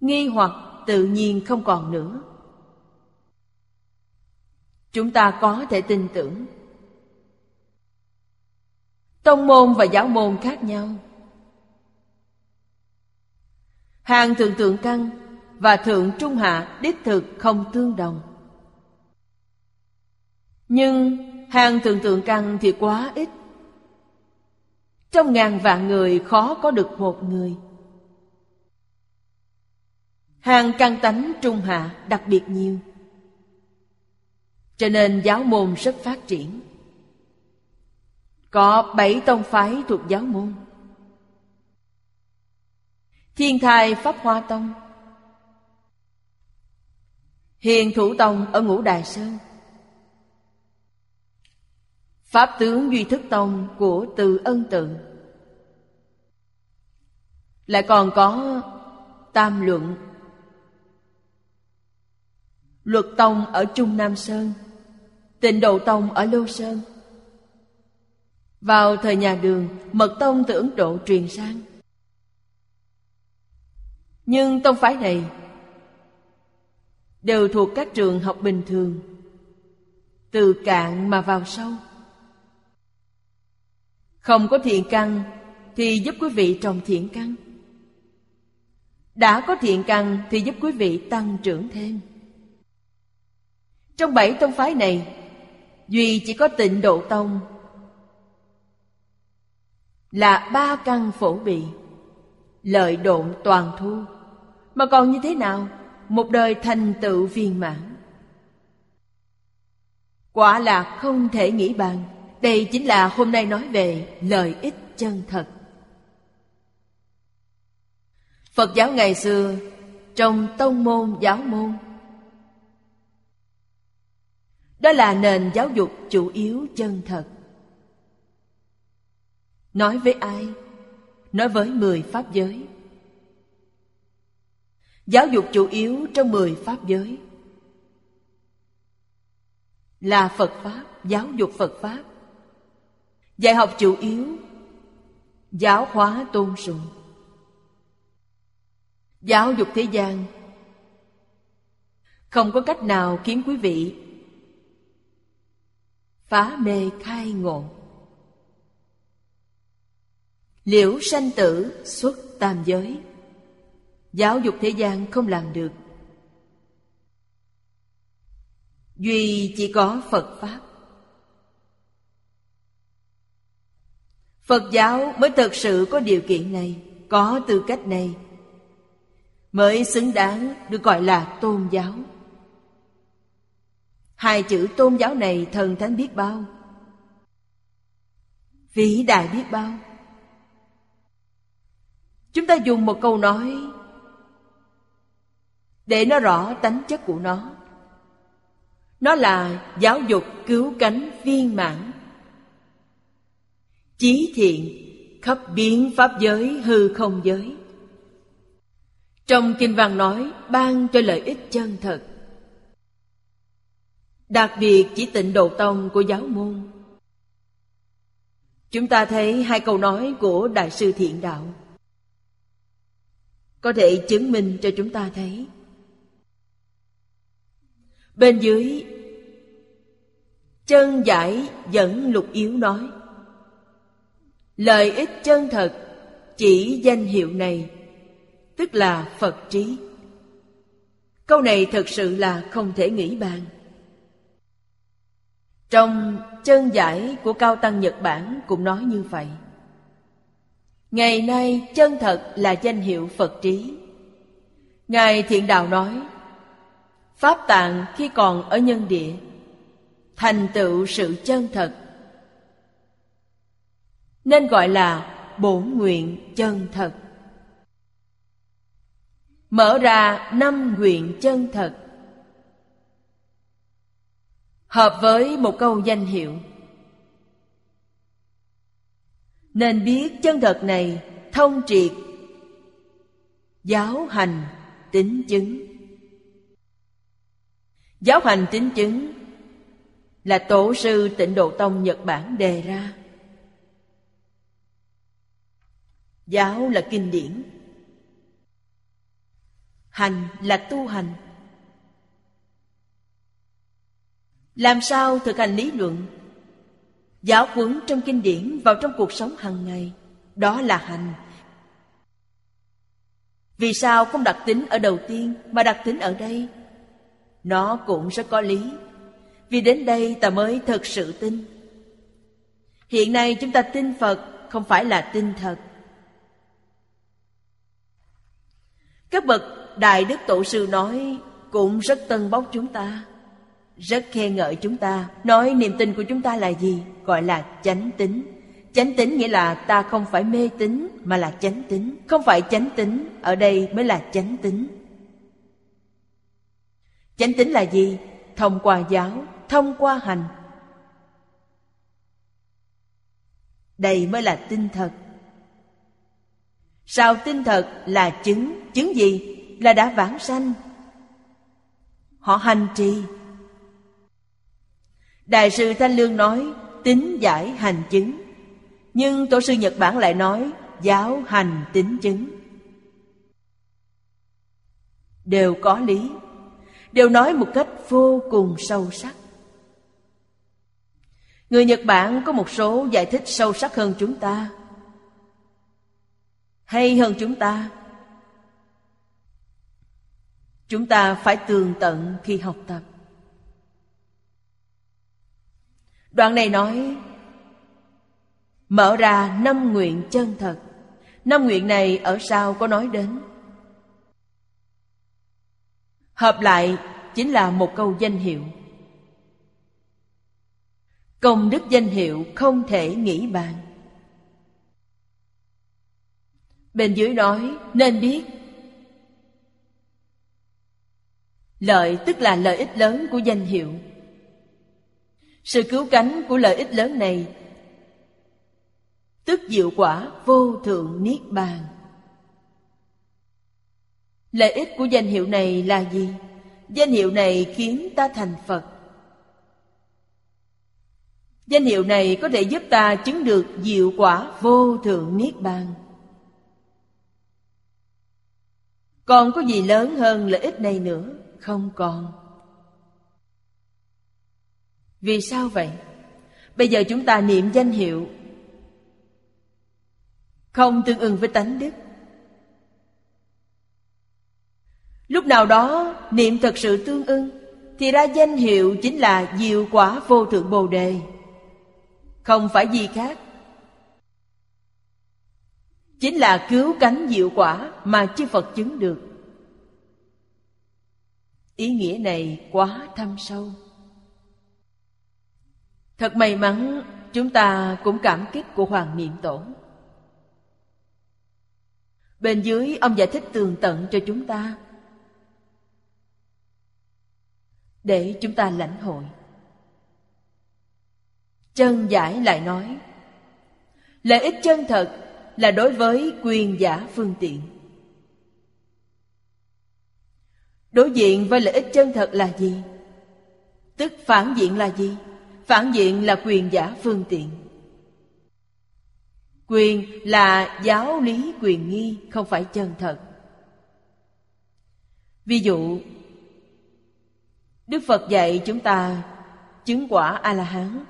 A: Nghi hoặc tự nhiên không còn nữa. Chúng ta có thể tin tưởng. Tông môn và giáo môn khác nhau. Hàng thượng thượng căn và thượng trung hạ đích thực không tương đồng. Nhưng hàng tưởng tượng căn thì quá ít. Trong ngàn vạn người khó có được một người. Hàng căn tánh trung hạ đặc biệt nhiều. Cho nên giáo môn rất phát triển. Có bảy tông phái thuộc giáo môn. Thiên thai Pháp Hoa Tông. Hiền Thủ Tông ở Ngũ Đài Sơn. Pháp tướng Duy Thức Tông của Từ Ân Tự Lại còn có Tam Luận Luật Tông ở Trung Nam Sơn Tịnh Độ Tông ở Lô Sơn vào thời nhà đường, mật tông từ Ấn Độ truyền sang. Nhưng tông phái này đều thuộc các trường học bình thường. Từ cạn mà vào sâu không có thiện căn, Thì giúp quý vị trồng thiện căn. Đã có thiện căn, Thì giúp quý vị tăng trưởng thêm. Trong bảy tông phái này, Duy chỉ có tịnh độ tông Là ba căn phổ bị, Lợi độn toàn thu. Mà còn như thế nào? Một đời thành tựu viên mãn. Quả là không thể nghĩ bàn. Đây chính là hôm nay nói về lợi ích chân thật Phật giáo ngày xưa Trong tông môn giáo môn Đó là nền giáo dục chủ yếu chân thật Nói với ai? Nói với mười pháp giới Giáo dục chủ yếu trong mười pháp giới là Phật Pháp, giáo dục Phật Pháp. Dạy học chủ yếu, giáo hóa tôn sùng. Giáo dục thế gian. Không có cách nào khiến quý vị phá mê khai ngộ. Liễu sanh tử xuất tam giới. Giáo dục thế gian không làm được. Duy chỉ có Phật Pháp. Phật giáo mới thực sự có điều kiện này, Có tư cách này, Mới xứng đáng được gọi là tôn giáo. Hai chữ tôn giáo này thần thánh biết bao, Vĩ đại biết bao. Chúng ta dùng một câu nói Để nó rõ tánh chất của nó. Nó là giáo dục cứu cánh viên mãn. Chí thiện, khắp biến pháp giới, hư không giới. Trong Kinh văn nói, ban cho lợi ích chân thật. Đặc biệt chỉ tịnh độ tông của giáo môn. Chúng ta thấy hai câu nói của Đại sư Thiện Đạo. Có thể chứng minh cho chúng ta thấy. Bên dưới, Chân giải dẫn lục yếu nói Lợi ích chân thật, chỉ danh hiệu này, Tức là Phật trí. Câu này thật sự là không thể nghĩ bàn. Trong chân giải của Cao Tăng Nhật Bản cũng nói như vậy. Ngày nay chân thật là danh hiệu Phật trí. Ngài Thiện Đạo nói, Pháp tạng khi còn ở nhân địa, Thành tựu sự chân thật nên gọi là bổn nguyện chân thật. Mở ra năm nguyện chân thật. Hợp với một câu danh hiệu. Nên biết chân thật này thông triệt, Giáo hành tính chứng. Giáo hành tính chứng là tổ sư tịnh độ tông Nhật Bản đề ra. Giáo là kinh điển, hành là tu hành. Làm sao thực hành lý luận? Giáo huấn trong kinh điển vào trong cuộc sống hàng ngày, đó là hành. Vì sao không đặt tính ở đầu tiên mà đặt tính ở đây? Nó cũng rất có lý Vì đến đây ta mới thật sự tin Hiện nay chúng ta tin Phật Không phải là tin thật Các bậc Đại Đức Tổ Sư nói Cũng rất tân bốc chúng ta Rất khen ngợi chúng ta Nói niềm tin của chúng ta là gì Gọi là chánh tính Chánh tính nghĩa là ta không phải mê tín Mà là chánh tính Không phải chánh tính Ở đây mới là chánh tính Chánh tính là gì? Thông qua giáo, thông qua hành. Đây mới là tinh thật. Sao tin thật là chứng? Chứng gì? Là đã vãng sanh. Họ hành trì. Đại sư Thanh Lương nói tính giải hành chứng. Nhưng tổ sư Nhật Bản lại nói, giáo hành tính chứng. Đều có lý đều nói một cách vô cùng sâu sắc Người Nhật Bản có một số giải thích sâu sắc hơn chúng ta hay hơn chúng ta? Chúng ta phải tường tận khi học tập. Đoạn này nói, Mở ra năm nguyện chân thật. Năm nguyện này ở sau có nói đến? Hợp lại chính là một câu danh hiệu. Công đức danh hiệu không thể nghĩ bàn. Bên dưới nói, nên biết. Lợi tức là lợi ích lớn của danh hiệu. Sự cứu cánh của lợi ích lớn này Tức diệu quả vô thượng niết bàn. Lợi ích của danh hiệu này là gì? Danh hiệu này khiến ta thành Phật. Danh hiệu này có thể giúp ta chứng được diệu quả vô thượng niết bàn. Còn có gì lớn hơn lợi ích này nữa? Không còn Vì sao vậy? Bây giờ chúng ta niệm danh hiệu Không tương ưng với tánh đức Lúc nào đó niệm thật sự tương ưng Thì ra danh hiệu chính là diệu quả vô thượng bồ đề Không phải gì khác Chính là cứu cánh diệu quả mà chư Phật chứng được. Ý nghĩa này quá thâm sâu. Thật may mắn, chúng ta cũng cảm kích của Hoàng Niệm Tổ. Bên dưới, ông giải thích tường tận cho chúng ta. Để chúng ta lãnh hội. Chân giải lại nói, lợi ích chân thật là đối với quyền giả phương tiện. Đối diện với lợi ích chân thật là gì? Tức phản diện là gì? Phản diện là quyền giả phương tiện. Quyền là giáo lý quyền nghi, không phải chân thật. Ví dụ, Đức Phật dạy chúng ta chứng quả A-la-hán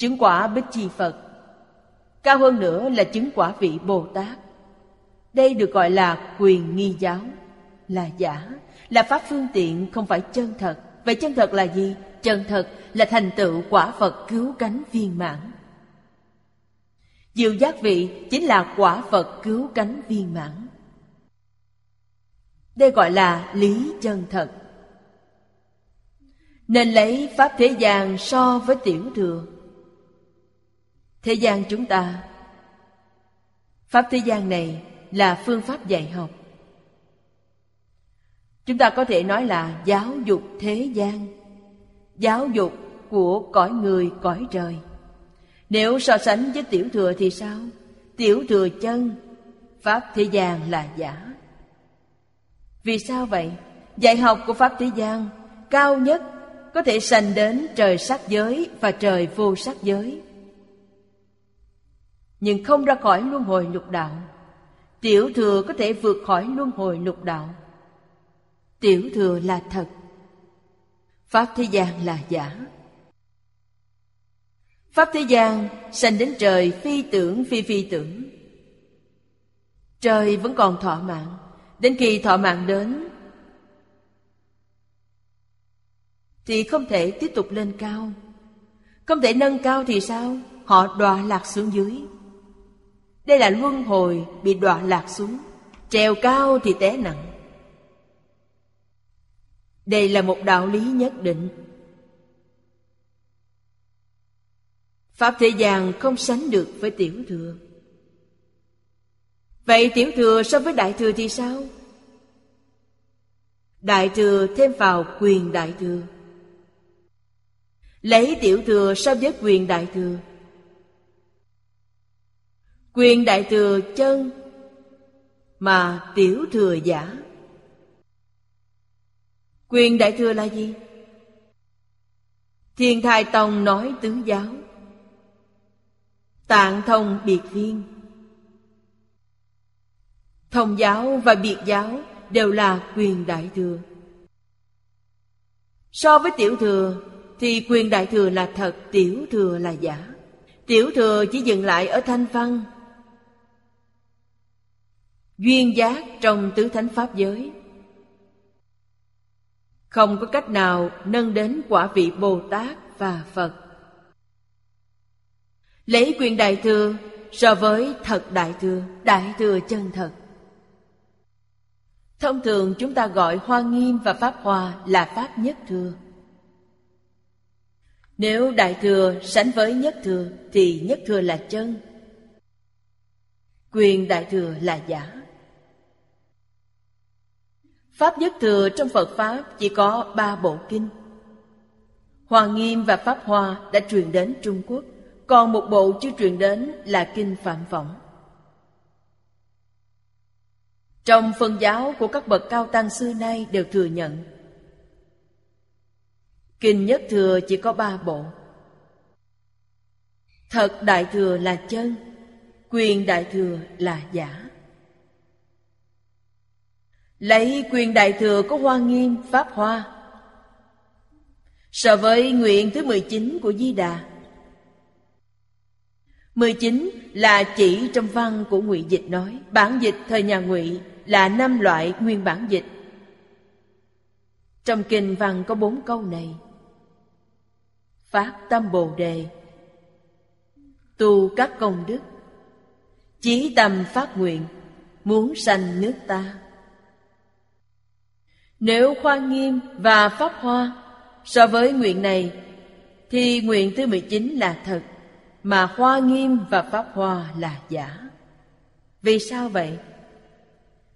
A: Chứng quả Bích Chi Phật. Cao hơn nữa là chứng quả vị Bồ Tát. Đây được gọi là quyền nghi giáo. Là giả, Là pháp phương tiện không phải chân thật. Vậy chân thật là gì? Chân thật là thành tựu quả Phật cứu cánh viên mãn. Diệu giác vị chính là quả Phật cứu cánh viên mãn. Đây gọi là lý chân thật. Nên lấy Pháp thế gian so với tiểu thừa. Thế gian chúng ta. Pháp thế gian này là phương pháp dạy học. Chúng ta có thể nói là giáo dục thế gian. Giáo dục của cõi người, cõi trời. Nếu so sánh với tiểu thừa thì sao? Tiểu thừa chân, Pháp thế gian là giả. Vì sao vậy? Dạy học của Pháp thế gian Cao nhất có thể sanh đến trời sắc giới và trời vô sắc giới nhưng không ra khỏi luân hồi lục đạo. Tiểu thừa có thể vượt khỏi luân hồi lục đạo. Tiểu thừa là thật. Pháp thế gian là giả. Pháp thế gian sanh đến trời phi tưởng phi phi tưởng. Trời vẫn còn thọ mạng. Đến khi thọ mạng đến, thì không thể tiếp tục lên cao. Không thể nâng cao thì sao? Họ đọa lạc xuống dưới đây là luân hồi bị đọa lạc xuống. Trèo cao thì té nặng. Đây là một đạo lý nhất định. Pháp thế gian không sánh được với tiểu thừa. Vậy tiểu thừa so với đại thừa thì sao? Đại thừa thêm vào quyền đại thừa. Lấy tiểu thừa so với quyền đại thừa. Quyền đại thừa chân Mà tiểu thừa giả. Quyền đại thừa là gì? Thiên thai tông nói tứ giáo. Tạng thông biệt viên. Thông giáo và biệt giáo đều là quyền đại thừa. So với tiểu thừa Thì quyền đại thừa là thật, Tiểu thừa là giả. Tiểu thừa chỉ dừng lại ở thanh văn. Duyên giác trong tứ thánh pháp giới. Không có cách nào nâng đến quả vị Bồ Tát và Phật. Lấy quyền đại thừa so với thật đại thừa Đại thừa chân thật. Thông thường chúng ta gọi Hoa Nghiêm và Pháp hòa là Pháp Nhất Thừa. Nếu Đại Thừa sánh với Nhất Thừa Thì Nhất Thừa là chân, Quyền Đại Thừa là giả. Pháp Nhất Thừa trong Phật Pháp chỉ có ba bộ kinh. Hoa Nghiêm và Pháp Hoa đã truyền đến Trung Quốc, Còn một bộ chưa truyền đến là Kinh Phạm Võng. Trong phân giáo của các bậc cao tăng xưa nay đều thừa nhận, Kinh nhất thừa chỉ có ba bộ. Thật đại thừa là chân, Quyền đại thừa là giả. Lấy quyền đại thừa có hoa nghiêm, pháp hoa. So với nguyện thứ 19 của Di Đà. 19 là chỉ trong văn của ngụy Dịch nói, Bản dịch thời nhà ngụy là năm loại nguyên bản dịch. Trong kinh văn có bốn câu này. Phát tâm Bồ Đề. Tu các công đức. Chí tâm phát nguyện. Muốn sanh nước ta. Nếu khoa nghiêm và pháp hoa So với nguyện này, Thì nguyện thứ 19 là thật, Mà hoa nghiêm và pháp hoa là giả Vì sao vậy?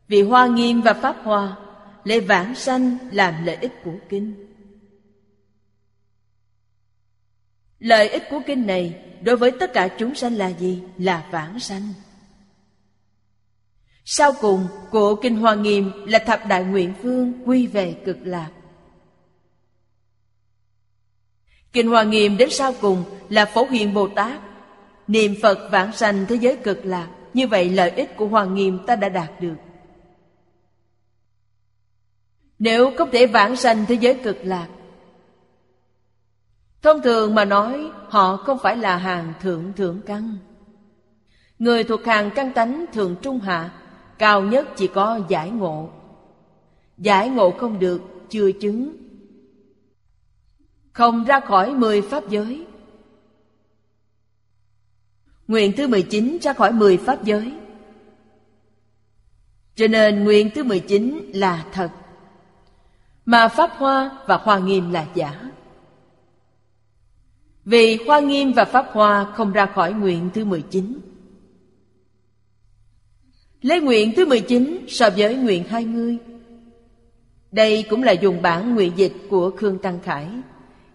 A: Vì hoa nghiêm và pháp hoa Lễ vãng sanh làm lợi ích của kinh Lợi ích của kinh này Đối với tất cả chúng sanh là gì? Là vãng sanh sau cùng của Kinh Hoa Nghiêm là thập đại nguyện phương quy về cực lạc. Kinh Hoa Nghiêm đến sau cùng là Phổ Hiền Bồ Tát. Niệm Phật vãng sanh thế giới cực lạc, Như vậy lợi ích của Hoa Nghiêm ta đã đạt được. Nếu không thể vãng sanh thế giới cực lạc, Thông thường mà nói, Họ không phải là hàng thượng thượng căn. Người thuộc hàng căn tánh thượng trung hạ Cao nhất chỉ có giải ngộ. Giải ngộ không được, Chưa chứng. Không ra khỏi mười pháp giới. Nguyện thứ 19 ra khỏi mười pháp giới. Cho nên nguyện thứ 19 là thật. Mà Pháp Hoa và Hoa Nghiêm là giả. Vì Hoa Nghiêm và Pháp Hoa không ra khỏi nguyện thứ 19 Lấy nguyện thứ 19 so với nguyện 20 Đây cũng là dùng bản nguyện dịch của Khương Tăng Khải.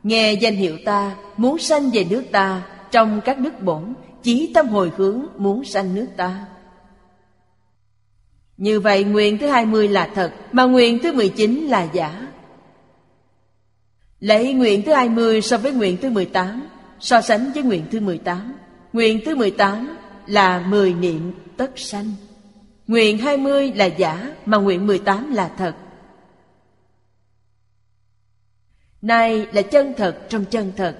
A: Nghe danh hiệu ta, muốn sanh về nước ta, Trong các nước bổn, Chí tâm hồi hướng muốn sanh nước ta. Như vậy nguyện thứ 20 là thật, Mà nguyện thứ 19 là giả. Lấy nguyện thứ 20 so với nguyện thứ 18 So sánh với nguyện thứ 18 Nguyện thứ 18 là 10 niệm tất sanh. Nguyện 20 là giả, Mà nguyện 18 là thật. Nay là chân thật trong chân thật,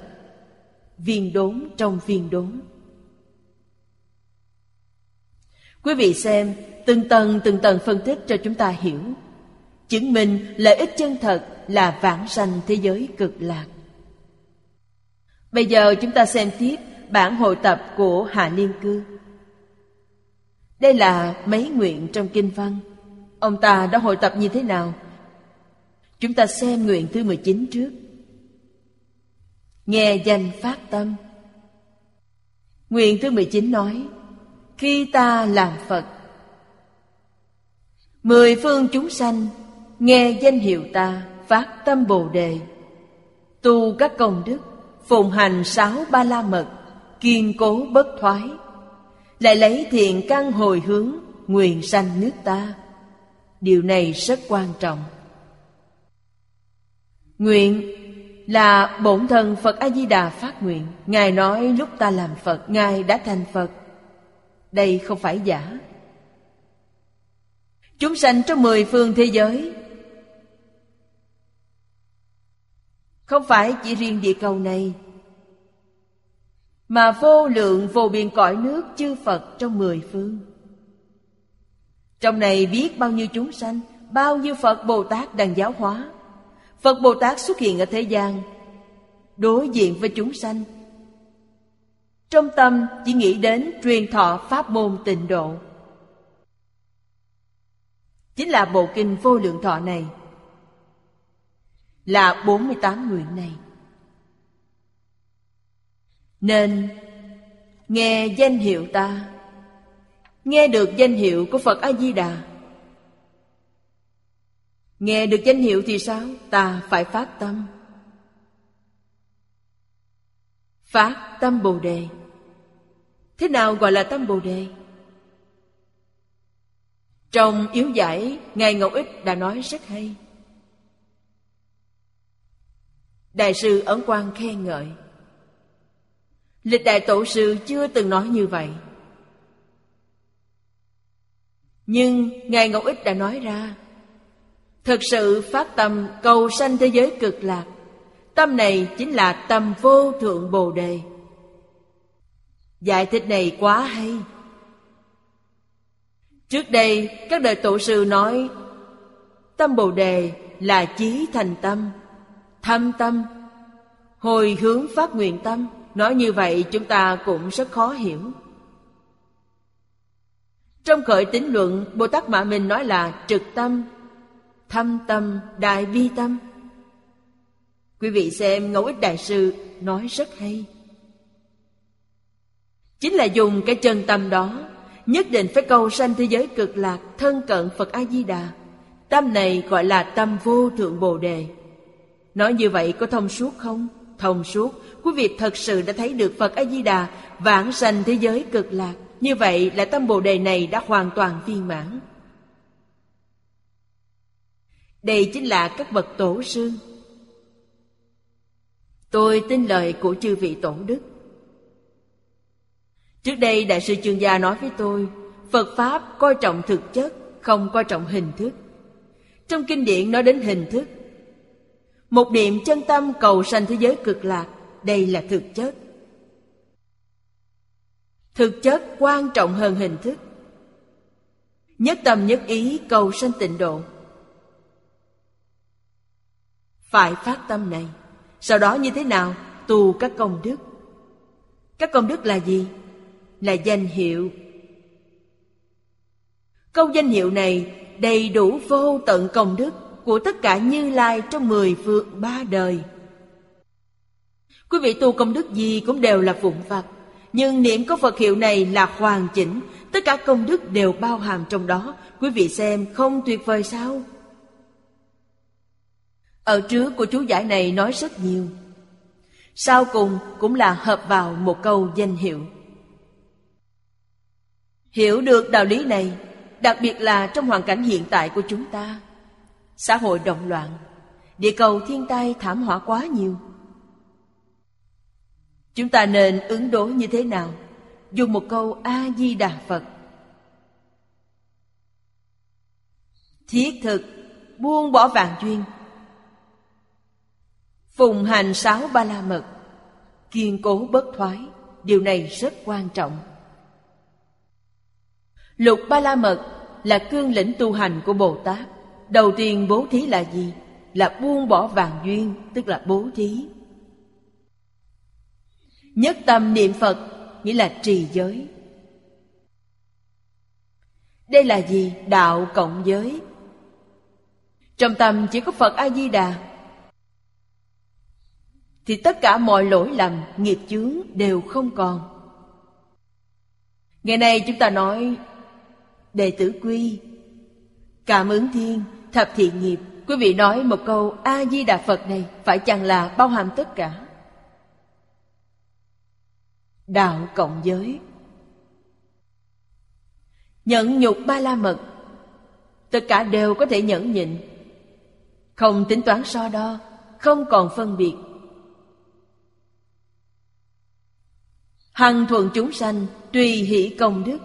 A: Viên đốn trong viên đốn. Quý vị xem, Từng tầng từng tầng phân tích cho chúng ta hiểu. Chứng minh lợi ích chân thật là vãng sanh thế giới cực lạc. Bây giờ chúng ta xem tiếp bản hội tập của Hạ Niên Cư. Đây là mấy nguyện trong kinh văn. Ông ta đã hội tập như thế nào? Chúng ta xem nguyện thứ 19 trước. Nghe danh phát tâm. Nguyện thứ 19 nói, Khi ta làm Phật, Mười phương chúng sanh Nghe danh hiệu ta Phát tâm Bồ Đề, Tu các công đức, Phụng hành sáu ba la mật, Kiên cố bất thoái lại lấy thiện căn hồi hướng, Nguyện sanh nước ta. Điều này rất quan trọng. Nguyện là bổn thân Phật A-di-đà phát nguyện. Ngài nói lúc ta làm Phật, Ngài đã thành Phật. Đây không phải giả. Chúng sanh trong mười phương thế giới. Không phải chỉ riêng địa cầu này. Mà vô lượng vô biên cõi nước chư Phật trong mười phương. Trong này biết bao nhiêu chúng sanh, Bao nhiêu Phật Bồ Tát đang giáo hóa. Phật Bồ Tát xuất hiện ở thế gian, Đối diện với chúng sanh. Trong tâm chỉ nghĩ đến truyền thọ pháp môn tịnh độ. Chính là bộ kinh vô lượng thọ này. Là 48 nguyện này. Nên nghe danh hiệu ta Nghe được danh hiệu của Phật A-di-đà Nghe được danh hiệu thì sao? Ta phải phát tâm Phát tâm Bồ Đề Thế nào gọi là tâm Bồ Đề? Trong yếu giải, Ngài Ngọc Ích đã nói rất hay. Đại sư Ấn Quang khen ngợi. Lịch đại tổ sư chưa từng nói như vậy. Nhưng Ngài Ngọc Ích đã nói ra, Thực sự phát tâm cầu sanh thế giới cực lạc, Tâm này chính là tâm vô thượng Bồ Đề. Giải thích này quá hay. Trước đây, các đời tổ sư nói, Tâm Bồ Đề là chí thành tâm, Thâm tâm, Hồi hướng phát nguyện tâm. Nói như vậy chúng ta cũng rất khó hiểu. Trong khởi tín luận Bồ Tát Mạ Minh nói là trực tâm Thâm tâm, đại bi tâm. Quý vị xem Ngẫu Ích Đại Sư nói rất hay. Chính là dùng cái chân tâm đó Nhất định phải cầu sanh thế giới cực lạc Thân cận Phật A-di-đà. Tâm này gọi là tâm vô thượng Bồ Đề. Nói như vậy có thông suốt không? Thông suốt Quý vị thật sự đã thấy được Phật A-di-đà Vãng sanh thế giới cực lạc. Như vậy là tâm Bồ Đề này đã hoàn toàn viên mãn. Đây chính là các bậc tổ sư. Tôi tin lời của chư vị tổ đức. Trước đây Đại sư Chương Gia nói với tôi, Phật Pháp coi trọng thực chất, Không coi trọng hình thức. Trong kinh điển nói đến hình thức. Một niệm chân tâm cầu sanh thế giới cực lạc đây là thực chất. Thực chất quan trọng hơn hình thức. Nhất tâm nhất ý cầu sanh tịnh độ. Phải phát tâm này. Sau đó như thế nào? Tu các công đức. Các công đức là gì? Là danh hiệu. Câu danh hiệu này đầy đủ vô tận công đức Của tất cả Như Lai trong mười phương ba đời. Quý vị tu công đức gì cũng đều là phụng phật Nhưng niệm có Phật hiệu này là hoàn chỉnh. Tất cả công đức đều bao hàm trong đó. Quý vị xem, không tuyệt vời sao? Ở trước của chú giải này nói rất nhiều. Sau cùng cũng là hợp vào một câu danh hiệu. Hiểu được đạo lý này, Đặc biệt là trong hoàn cảnh hiện tại của chúng ta, Xã hội động loạn, Địa cầu thiên tai thảm họa quá nhiều. Chúng ta nên ứng đối như thế nào? Dùng một câu A-di-đà Phật. Thiết thực, Buông bỏ vàng duyên. Phùng hành sáu ba la mật. Kiên cố bất thoái, Điều này rất quan trọng. Lục ba la mật là cương lĩnh tu hành của Bồ Tát. Đầu tiên bố thí là gì? Là buông bỏ vàng duyên, Tức là bố thí. Nhất tâm niệm Phật Nghĩa là trì giới Đây là gì? Đạo cộng giới Trong tâm chỉ có Phật A-di-đà thì tất cả mọi lỗi lầm, nghiệp chướng đều không còn. Ngày nay chúng ta nói đệ tử quy, cảm ứng thiên, thập thiện nghiệp. Quý vị nói một câu A-di-đà Phật này phải chăng là bao hàm tất cả? Đạo cộng giới. Nhẫn nhục ba la mật. Tất cả đều có thể nhẫn nhịn. Không tính toán so đo, Không còn phân biệt. Hằng thuận chúng sanh, tùy hỷ công đức.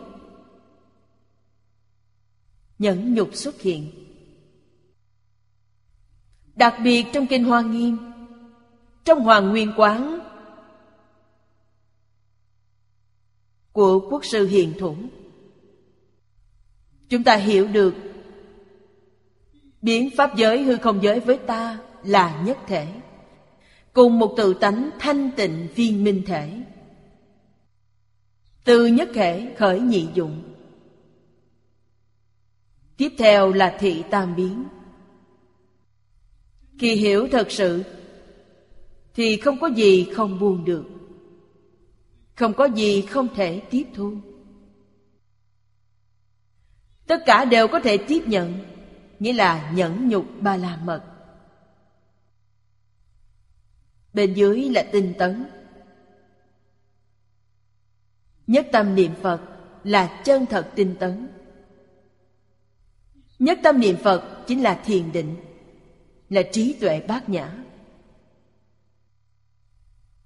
A: Nhẫn nhục xuất hiện. Đặc biệt trong kinh hoa nghiêm, Trong Hoàng Nguyên Quán Của Quốc sư Hiền thủng. Chúng ta hiểu được Biến Pháp giới hư không giới với ta là nhất thể, Cùng một tự tánh thanh tịnh viên minh thể. Từ nhất thể khởi nhị dụng. Tiếp theo là thị tam biến. Khi hiểu thật sự, Thì không có gì không buông được. Không có gì không thể tiếp thu. Tất cả đều có thể tiếp nhận, Nghĩa là nhẫn nhục ba la mật Bên dưới là tinh tấn. Nhất tâm niệm Phật là chân thật tinh tấn. Nhất tâm niệm Phật chính là thiền định, Là trí tuệ bát nhã.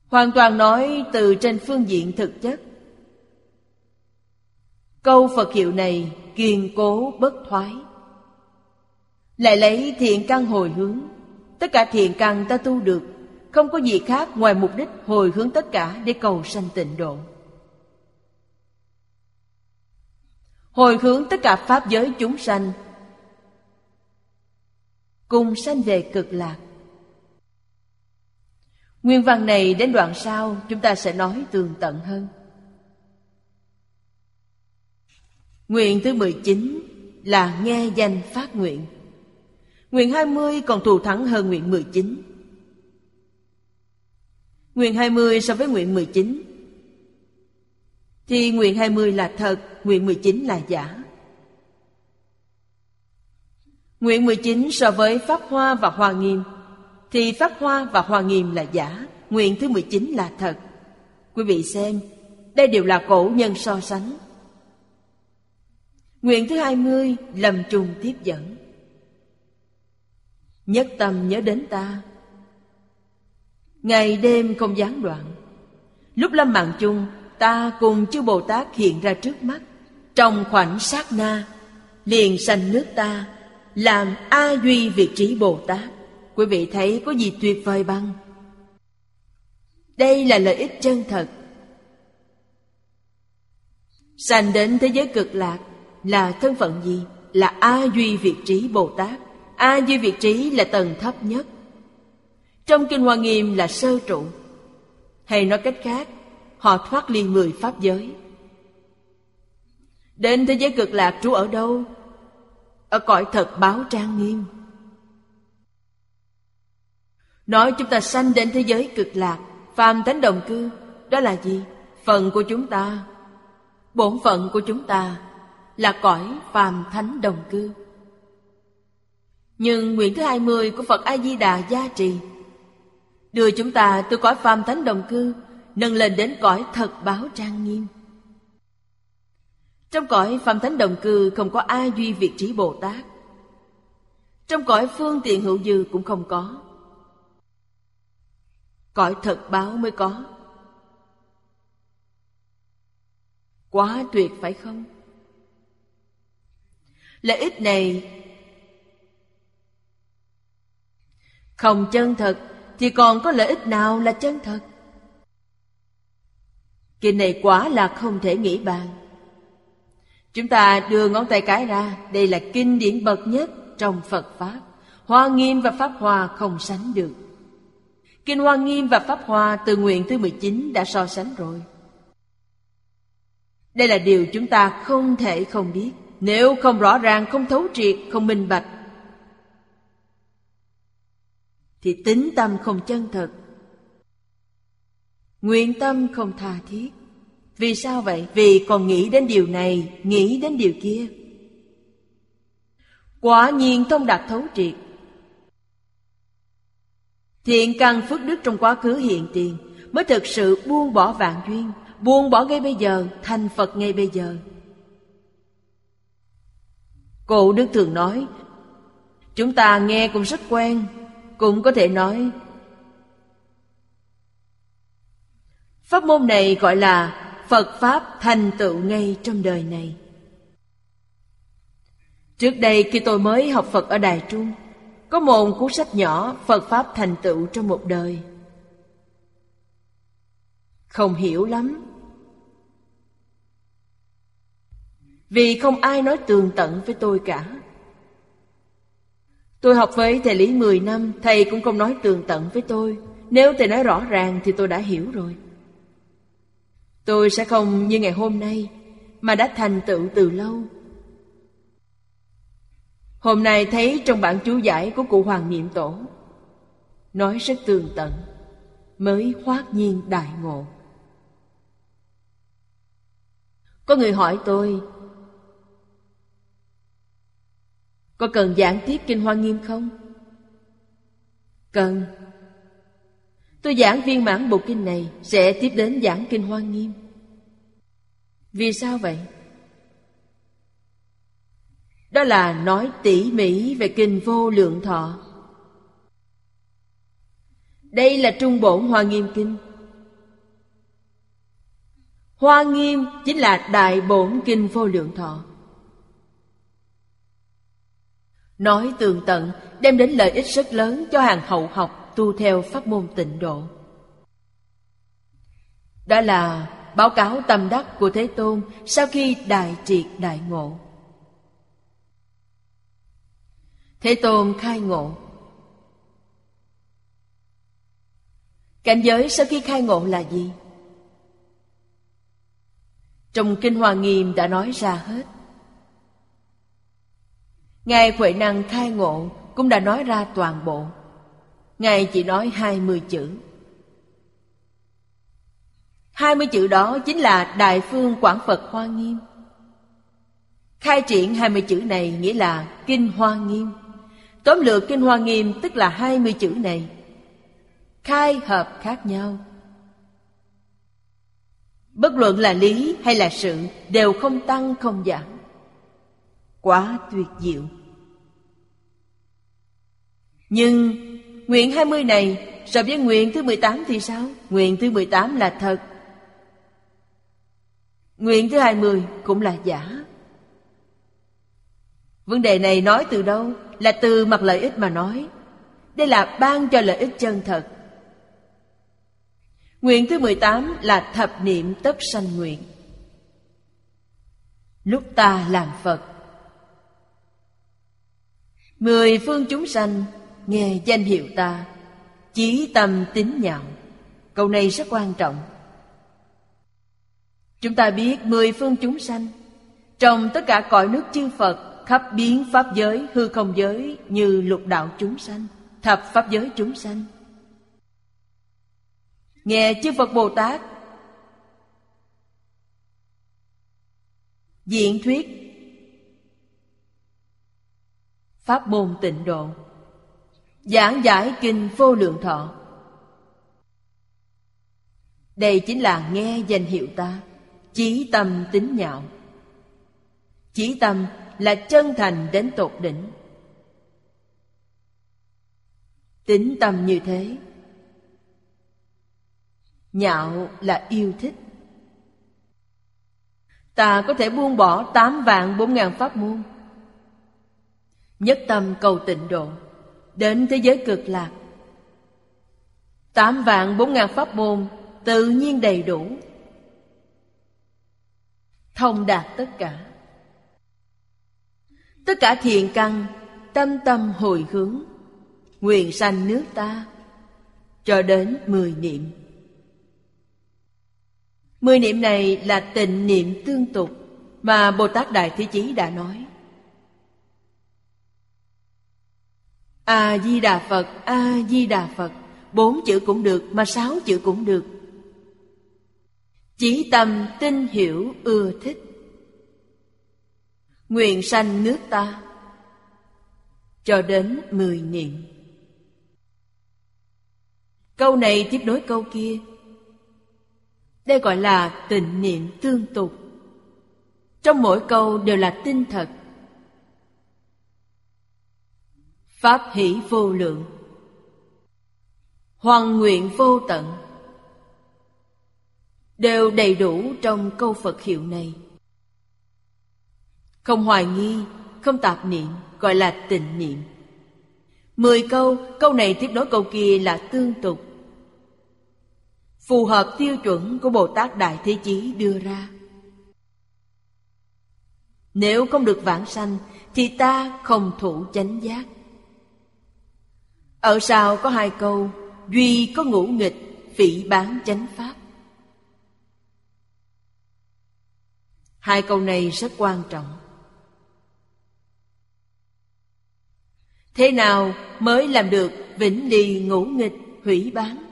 A: Hoàn toàn nói từ trên phương diện thực chất. Câu Phật hiệu này kiên cố bất thoái. Lại lấy thiện căn hồi hướng, Tất cả thiện căn ta tu được, Không có gì khác ngoài mục đích hồi hướng tất cả để cầu sanh tịnh độ. Hồi hướng tất cả Pháp giới chúng sanh, Cùng sanh về cực lạc. Nguyên văn này đến đoạn sau chúng ta sẽ nói tường tận hơn Nguyện thứ 19 là nghe danh phát nguyện. Nguyện 20 còn thù thắng hơn nguyện 19. Nguyện 20 so với nguyện 19 Thì nguyện 20 là thật, nguyện 19 là giả. Nguyện 19 so với Pháp Hoa và Hoa Nghiêm thì Pháp Hoa và Hoa Nghiêm là giả Nguyện thứ 19 là thật. Quý vị xem, Đây đều là cổ nhân so sánh. Nguyện thứ hai mươi, Lầm trùng tiếp dẫn. Nhất tâm nhớ đến ta. Ngày đêm không gián đoạn. Lúc lâm mạng chung, Ta cùng chư Bồ Tát hiện ra trước mắt. Trong khoảnh sát na, Liền sanh nước ta, Làm A Duy Việt trí Bồ Tát. Quý vị thấy có gì tuyệt vời bằng Đây là lợi ích chân thật Sanh đến thế giới cực lạc là thân phận gì? Là A Duy Việt Trí Bồ Tát. A Duy Việt Trí là tầng thấp nhất. Trong Kinh Hoa Nghiêm là sơ trụ. Hay nói cách khác, họ thoát ly mười pháp giới. Đến thế giới cực lạc trú ở đâu? Ở cõi thật báo trang nghiêm. Nói chúng ta sanh đến thế giới cực lạc, phàm thánh đồng cư, đó là gì? Phần của chúng ta, bổn phận của chúng ta là cõi phàm thánh đồng cư. Nhưng nguyện thứ hai mươi của Phật A-di-đà gia trì Đưa chúng ta từ cõi phàm thánh đồng cư Nâng lên đến cõi thật báo trang nghiêm Trong cõi phàm thánh đồng cư không có A Duy Việt Trí Bồ Tát Trong cõi phương tiện hữu dư cũng không có Cõi thật báo mới có. Quá tuyệt phải không? Lợi ích này Không chân thật, Thì còn có lợi ích nào là chân thật? Kinh này quả là không thể nghĩ bàn. Chúng ta đưa ngón tay cái ra, Đây là kinh điển bậc nhất trong Phật Pháp. Hoa Nghiêm và Pháp Hoa không sánh được. Kinh Hoa Nghiêm và Pháp Hoa từ nguyện thứ 19 đã so sánh rồi. Đây là điều chúng ta không thể không biết. Nếu không rõ ràng, không thấu triệt, không minh bạch Thì tính tâm không chân thật Nguyện tâm không tha thiết. Vì sao vậy? Vì còn nghĩ đến điều này, nghĩ đến điều kia. Quả nhiên thông đạt thấu triệt. Thiện căn phước đức trong quá khứ hiện tiền, Mới thực sự buông bỏ vạn duyên, Buông bỏ ngay bây giờ, Thành Phật ngay bây giờ. Cụ Đức thường nói, Chúng ta nghe cũng rất quen, Cũng có thể nói, Pháp môn này gọi là Phật Pháp thành tựu ngay trong đời này. Trước đây khi tôi mới học Phật ở Đài Trung có một cuốn sách nhỏ, Phật Pháp thành tựu trong một đời. Không hiểu lắm. Vì không ai nói tường tận với tôi cả. Tôi học với thầy Lý 10 năm, Thầy cũng không nói tường tận với tôi. Nếu thầy nói rõ ràng thì tôi đã hiểu rồi. Tôi sẽ không như ngày hôm nay, Mà đã thành tựu từ lâu. Hôm nay thấy trong bản chú giải của cụ Hoàng Niệm Tổ, Nói rất tường tận, Mới khoát nhiên đại ngộ Có người hỏi tôi, Có cần giảng tiếp Kinh Hoa Nghiêm không? Cần Tôi giảng viên mãn bộ kinh này Sẽ tiếp đến giảng Kinh Hoa Nghiêm Vì sao vậy? Đó là nói tỉ mỉ về Kinh Vô Lượng Thọ Đây là Trung Bổn Hoa Nghiêm Kinh Hoa Nghiêm chính là Đại Bổn Kinh Vô Lượng Thọ Nói tường tận, đem đến lợi ích rất lớn cho hàng hậu học tu theo pháp môn tịnh độ. Đó là báo cáo tâm đắc của Thế Tôn sau khi đại triệt đại ngộ. Thế Tôn khai ngộ Cảnh giới sau khi khai ngộ là gì? Trong Kinh Hoa Nghiêm đã nói ra hết Ngài Huệ Năng khai ngộ cũng đã nói ra toàn bộ. Ngài chỉ nói hai mươi chữ. Hai mươi chữ đó chính là Đại Phương Quảng Phật Hoa Nghiêm. Khai triển hai mươi chữ này nghĩa là Kinh Hoa Nghiêm. Tóm lược Kinh Hoa Nghiêm tức là hai mươi chữ này. Khai hợp khác nhau. Bất luận là lý hay là sự đều không tăng, không giảm. Quá tuyệt diệu. Nhưng nguyện 20 này so với nguyện thứ 18 thì sao? Nguyện thứ 18 là thật. Nguyện thứ 20 cũng là giả. Vấn đề này nói từ đâu? Là từ mặt lợi ích mà nói. Đây là ban cho lợi ích chân thật. Nguyện thứ 18 là thập niệm tất sanh nguyện. Lúc ta làm Phật, Mười phương chúng sanh nghe danh hiệu ta chí tâm tín nhạo câu này rất quan trọng chúng ta biết mười phương chúng sanh, trong tất cả cõi nước chư phật khắp biến pháp giới, hư không giới như lục đạo chúng sanh, thập pháp giới chúng sanh. Nghe chư phật bồ tát. Diện thuyết. Pháp môn tịnh độ. Giảng giải kinh vô lượng thọ. Đây chính là nghe danh hiệu ta, Chí tâm tính nhạo. Chí tâm là chân thành đến tột đỉnh. Tính tâm như thế. Nhạo là yêu thích. Ta có thể buông bỏ tám vạn bốn ngàn pháp môn. Nhất tâm cầu tịnh độ, đến thế giới cực lạc. Tám vạn bốn ngàn pháp môn tự nhiên đầy đủ. Thông đạt tất cả tất cả thiện căn tâm tâm hồi hướng. Nguyện sanh nước ta cho đến mười niệm. Mười niệm này là tịnh niệm tương tục mà bồ tát đại thế chí đã nói. A-di-đà Phật, A-di-đà Phật Bốn chữ cũng được mà sáu chữ cũng được. Chỉ tâm tin hiểu ưa thích. Nguyện sanh nước ta. Cho đến mười niệm. Câu này tiếp nối câu kia. Đây gọi là tịnh niệm tương tục. Trong mỗi câu đều là tinh thật. Pháp hỷ vô lượng. Hoàng nguyện vô tận. Đều đầy đủ trong câu Phật hiệu này. Không hoài nghi, không tạp niệm Gọi là tịnh niệm Mười câu, câu này tiếp nối câu kia là tương tục phù hợp tiêu chuẩn của Bồ Tát Đại Thế Chí đưa ra. Nếu không được vãng sanh thì ta không thủ chánh giác. Ở sau có hai câu Duy có ngũ nghịch phỉ bán chánh pháp Hai câu này rất quan trọng Thế nào mới làm được vĩnh ly ngũ nghịch hủy bán?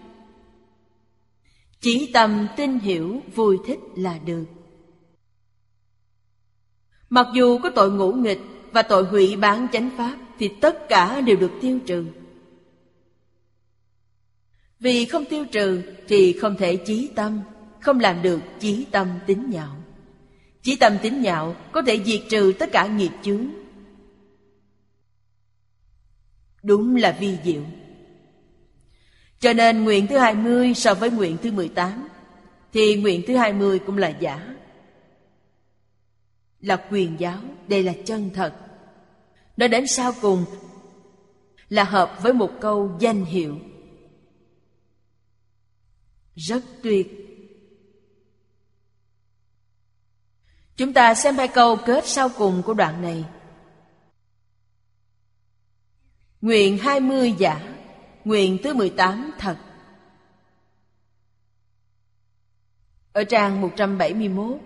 A: Chỉ tâm tin hiểu vui thích là được. Mặc dù có tội ngũ nghịch và tội hủy bán chánh pháp Thì tất cả đều được tiêu trừ. Vì không tiêu trừ thì không thể chí tâm, Không làm được chí tâm tính nhạo. Chí tâm tính nhạo có thể diệt trừ tất cả nghiệp chướng Đúng là vi diệu. Cho nên nguyện thứ 20 so với nguyện thứ 18 Thì nguyện thứ 20 cũng là giả. Là quyền giáo, đây là chân thật. Nó đến sau cùng Là hợp với một câu danh hiệu. Rất tuyệt. Chúng ta xem hai câu kết sau cùng của đoạn này. Nguyện 20 giả. Nguyện thứ 18 thật. Ở trang 171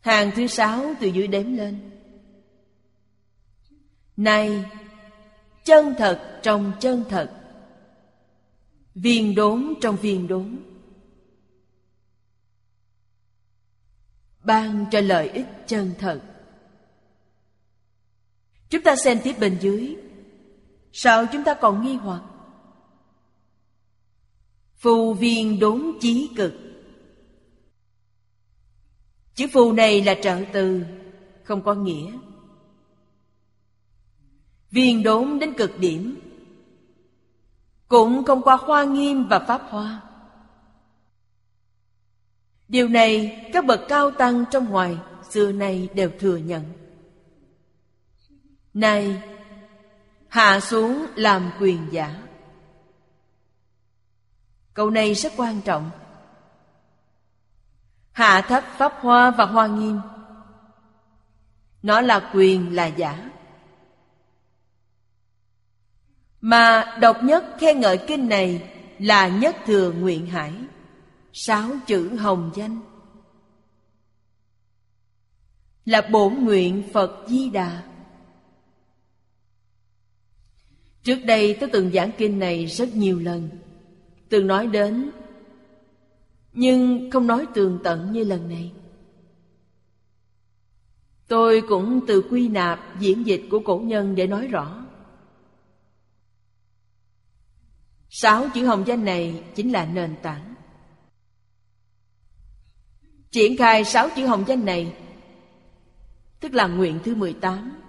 A: Hàng thứ sáu từ dưới đếm lên. Này, Chân thật trong chân thật. Viên đốn trong viên đốn. Ban cho lợi ích chân thật. Chúng ta xem tiếp bên dưới. Sao chúng ta còn nghi hoặc? Phù viên đốn chí cực. Chữ phù này là trợ từ, Không có nghĩa. Viên đốn đến cực điểm. Cũng không qua hoa nghiêm và pháp hoa. Điều này các bậc cao tăng trong ngoài Xưa nay đều thừa nhận này, Hạ xuống làm quyền giả. Câu này rất quan trọng. Hạ thấp pháp hoa và hoa nghiêm. Nó là quyền là giả. Mà độc nhất khen ngợi kinh này Là nhất thừa nguyện hải, Sáu chữ hồng danh. Là bổn nguyện Phật Di Đà. Trước đây tôi từng giảng kinh này rất nhiều lần. Từng nói đến, Nhưng không nói tường tận như lần này. Tôi cũng từ quy nạp diễn dịch của cổ nhân để nói rõ. Sáu chữ hồng danh này chính là nền tảng. Triển khai sáu chữ hồng danh này, Tức là nguyện thứ 18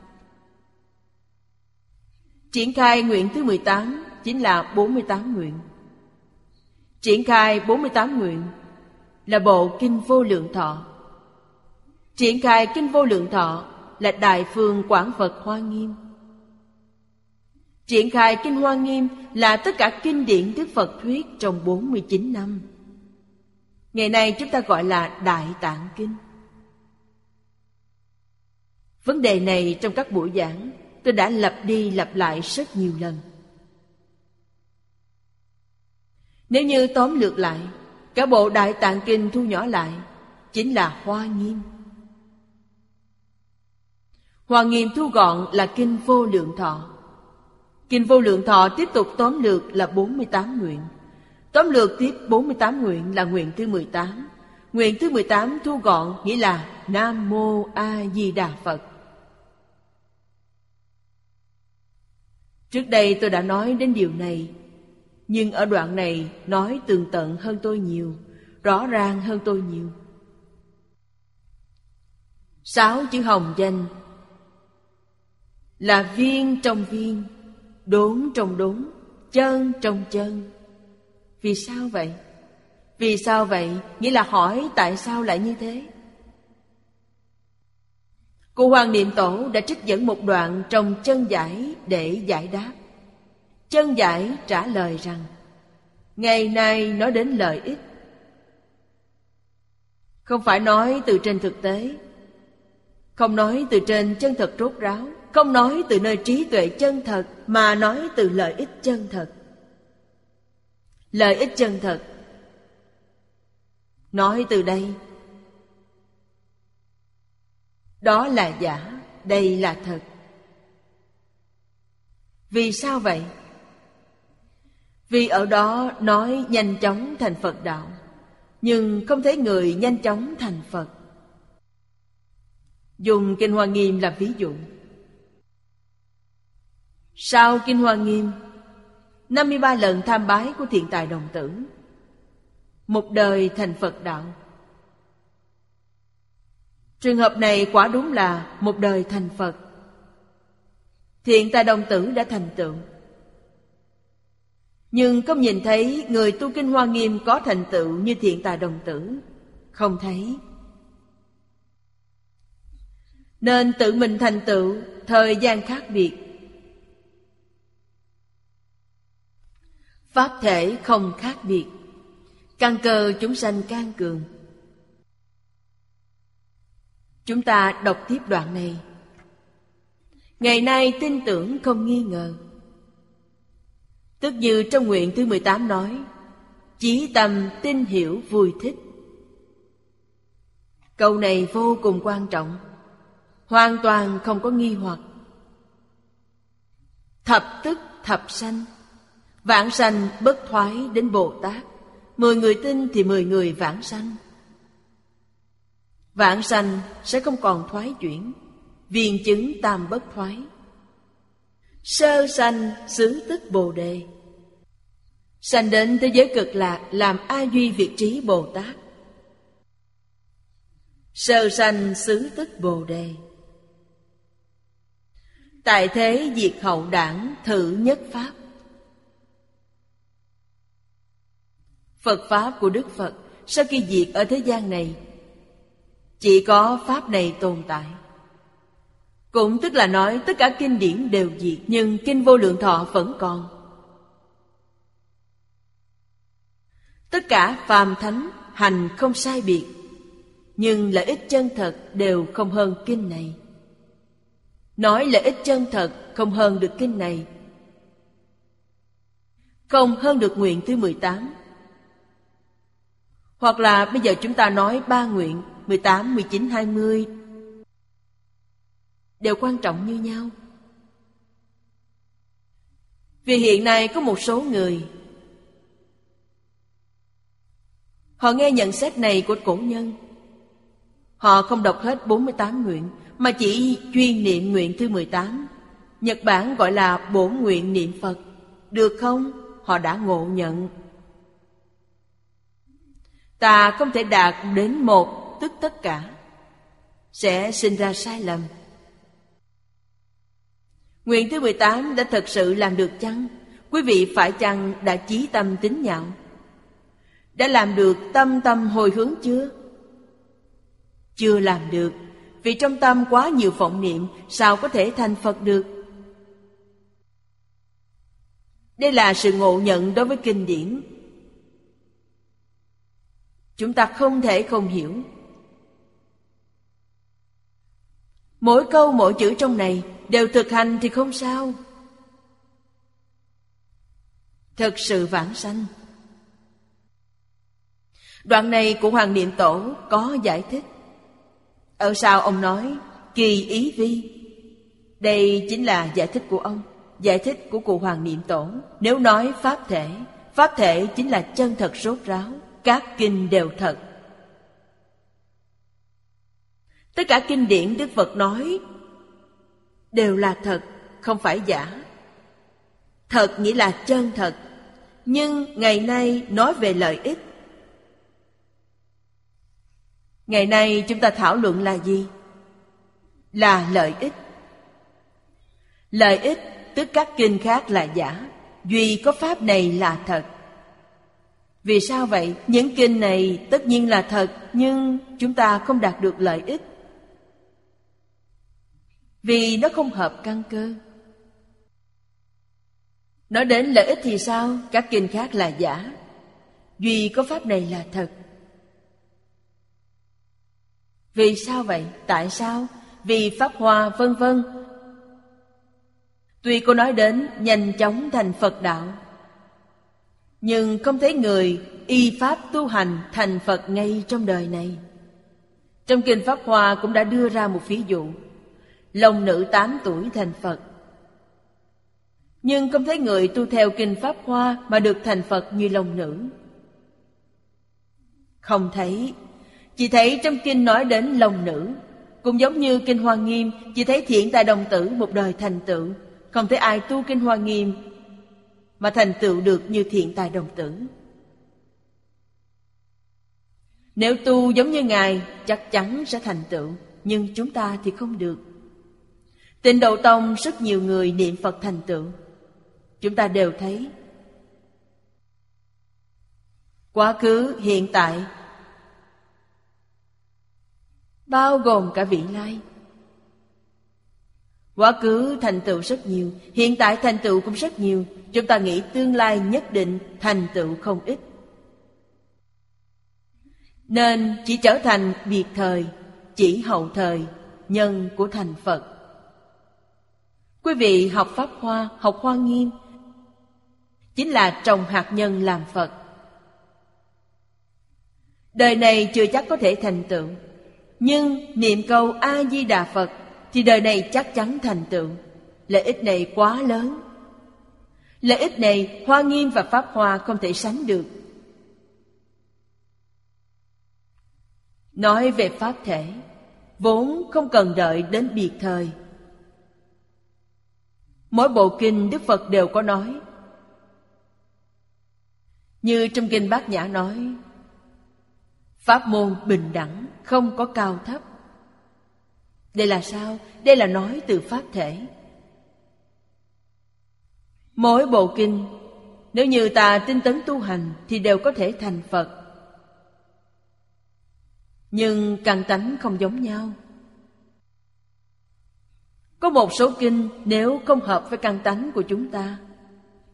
A: Triển khai nguyện thứ 18 chính là 48 nguyện. Triển khai 48 nguyện là bộ Kinh Vô Lượng Thọ. Triển khai Kinh Vô Lượng Thọ là Đại Phương Quảng Phật Hoa Nghiêm. Triển khai Kinh Hoa Nghiêm là tất cả kinh điển Đức Phật thuyết trong 49 năm. Ngày nay chúng ta gọi là Đại Tạng Kinh. Vấn đề này trong các buổi giảng tôi đã lặp đi lặp lại rất nhiều lần. Nếu như tóm lược lại, cả bộ đại tạng kinh thu nhỏ lại chính là hoa nghiêm. Hoa nghiêm thu gọn là kinh vô lượng thọ. Kinh vô lượng thọ tiếp tục tóm lược là 48 nguyện. Tóm lược tiếp 48 nguyện là nguyện thứ 18 nguyện thứ 18 thu gọn nghĩa là nam mô a di đà phật. Trước đây tôi đã nói đến điều này, Nhưng ở đoạn này nói tường tận hơn tôi nhiều, Rõ ràng hơn tôi nhiều Sáu chữ hồng danh Là viên trong viên, Đốn trong đốn, Chân trong chân Vì sao vậy? Vì sao vậy? Nghĩa là hỏi tại sao lại như thế? Cô Hoàng Niệm Tổ đã trích dẫn một đoạn trong chân giải để giải đáp. Chân giải trả lời rằng, Ngày nay nói đến lợi ích. Không phải nói từ trên thực tế, Không nói từ trên chân thật rốt ráo, Không nói từ nơi trí tuệ chân thật, Mà nói từ lợi ích chân thật. Lợi ích chân thật. Nói từ đây đó là giả, Đây là thật. Vì sao vậy? Vì ở đó nói nhanh chóng thành Phật đạo, Nhưng không thấy người nhanh chóng thành Phật. Dùng Kinh Hoa Nghiêm làm ví dụ. Sau Kinh Hoa Nghiêm 53 lần tham bái của thiện tài đồng tử, Một đời thành Phật đạo. Trường hợp này quả đúng là một đời thành Phật. Thiện tài đồng tử đã thành tựu Nhưng không nhìn thấy người tu kinh hoa nghiêm có thành tựu như thiện tài đồng tử? Không thấy. Nên tự mình thành tựu, thời gian khác biệt. Pháp thể không khác biệt. Căn cơ chúng sanh can cường. Chúng ta đọc tiếp đoạn này. Ngày nay tin tưởng không nghi ngờ. Tức như trong nguyện thứ 18 nói Chí tâm tin hiểu vui thích. Câu này vô cùng quan trọng, Hoàn toàn không có nghi hoặc. Thập tức thập sanh, Vãng sanh bất thoái đến Bồ Tát. Mười người tin thì mười người vãng sanh. Vãng sanh sẽ không còn thoái chuyển. Viên chứng tam bất thoái. Sơ sanh xứ tức Bồ Đề. Sanh đến thế giới cực lạc Làm A Duy Việt Trí Bồ Tát. Sơ sanh xứ tức Bồ Đề. Tại thế diệt hậu đảng thử nhất Pháp. Phật Pháp của Đức Phật Sau khi diệt ở thế gian này chỉ có Pháp này tồn tại. Cũng tức là nói tất cả kinh điển đều diệt, Nhưng kinh vô lượng thọ vẫn còn. Tất cả phàm thánh hành không sai biệt, Nhưng lợi ích chân thật đều không hơn kinh này. Nói lợi ích chân thật không hơn được kinh này. Không hơn được nguyện thứ 18 hoặc là bây giờ chúng ta nói ba nguyện. 18, 19, 20 Đều quan trọng như nhau. Vì hiện nay có một số người Họ nghe nhận xét này của cổ nhân. Họ không đọc hết 48 nguyện Mà chỉ chuyên niệm nguyện thứ 18 Nhật Bản gọi là bổ nguyện niệm Phật. Được không? Họ đã ngộ nhận. Ta không thể đạt đến một tức tất cả, Sẽ sinh ra sai lầm Nguyện thứ 18 đã thật sự làm được chăng? Quý vị phải chăng đã chí tâm tính nhạo? Đã làm được tâm tâm hồi hướng chưa? Chưa làm được, Vì trong tâm quá nhiều vọng niệm, Sao có thể thành Phật được? Đây là sự ngộ nhận đối với kinh điển Chúng ta không thể không hiểu Mỗi câu mỗi chữ trong này Đều thực hành thì không sao. Thật sự vãng sanh. Đoạn này của Hoàng Niệm Tổ có giải thích. Ở sau ông nói, Kỳ ý vi. Đây chính là giải thích của ông, Giải thích của cụ Hoàng Niệm Tổ. Nếu nói Pháp thể Pháp thể chính là chân thật rốt ráo, các kinh đều thật. Tất cả kinh điển đức phật nói đều là thật, không phải giả. Thật nghĩa là chân thật, nhưng ngày nay nói về lợi ích. Ngày nay chúng ta thảo luận là gì? Là lợi ích. Lợi ích, tức các kinh khác là giả, duy có pháp này là thật. Vì sao vậy? Những kinh này tất nhiên là thật, Nhưng chúng ta không đạt được lợi ích. Vì nó không hợp căn cơ Nói đến lợi ích thì sao? Các kinh khác là giả Duy có pháp này là thật Vì sao vậy? Tại sao? Vì pháp hoa, vân vân Tuy cô nói đến nhanh chóng thành Phật đạo, Nhưng không thấy người y pháp tu hành thành Phật ngay trong đời này Trong Kinh Pháp Hoa cũng đã đưa ra một ví dụ Lòng nữ 8 tuổi thành Phật. Nhưng không thấy người tu theo Kinh Pháp Hoa Mà được thành Phật như lòng nữ. Không thấy. Chỉ thấy trong Kinh nói đến lòng nữ. Cũng giống như Kinh Hoa Nghiêm, Chỉ thấy thiện tài đồng tử một đời thành tựu. Không thấy ai tu Kinh Hoa Nghiêm Mà thành tựu được như thiện tài đồng tử. Nếu tu giống như Ngài, Chắc chắn sẽ thành tựu, Nhưng chúng ta thì không được. Tịnh Độ Tông rất nhiều người niệm Phật thành tựu. Chúng ta đều thấy. Quá khứ, hiện tại. Bao gồm cả vị lai. Quá khứ thành tựu rất nhiều Hiện tại thành tựu cũng rất nhiều. Chúng ta nghĩ tương lai nhất định thành tựu không ít. Nên chỉ trở thành biệt thời Chỉ hậu thời Nhân của thành Phật. Quý vị học Pháp Hoa, học Hoa Nghiêm Chính là trồng hạt nhân làm Phật. Đời này chưa chắc có thể thành tựu Nhưng niệm câu A-di-đà Phật Thì đời này chắc chắn thành tựu. Lợi ích này quá lớn. Lợi ích này Hoa Nghiêm và Pháp Hoa không thể sánh được. Nói về Pháp thể Vốn không cần đợi đến biệt thời Mỗi bộ kinh Đức Phật đều có nói. Như trong kinh Bát Nhã nói, Pháp môn bình đẳng, Không có cao thấp. Đây là sao? Đây là nói từ Pháp thể. Mỗi bộ kinh, Nếu như ta tinh tấn tu hành Thì đều có thể thành Phật. Nhưng căn tánh không giống nhau có một số kinh nếu không hợp với căn tánh của chúng ta,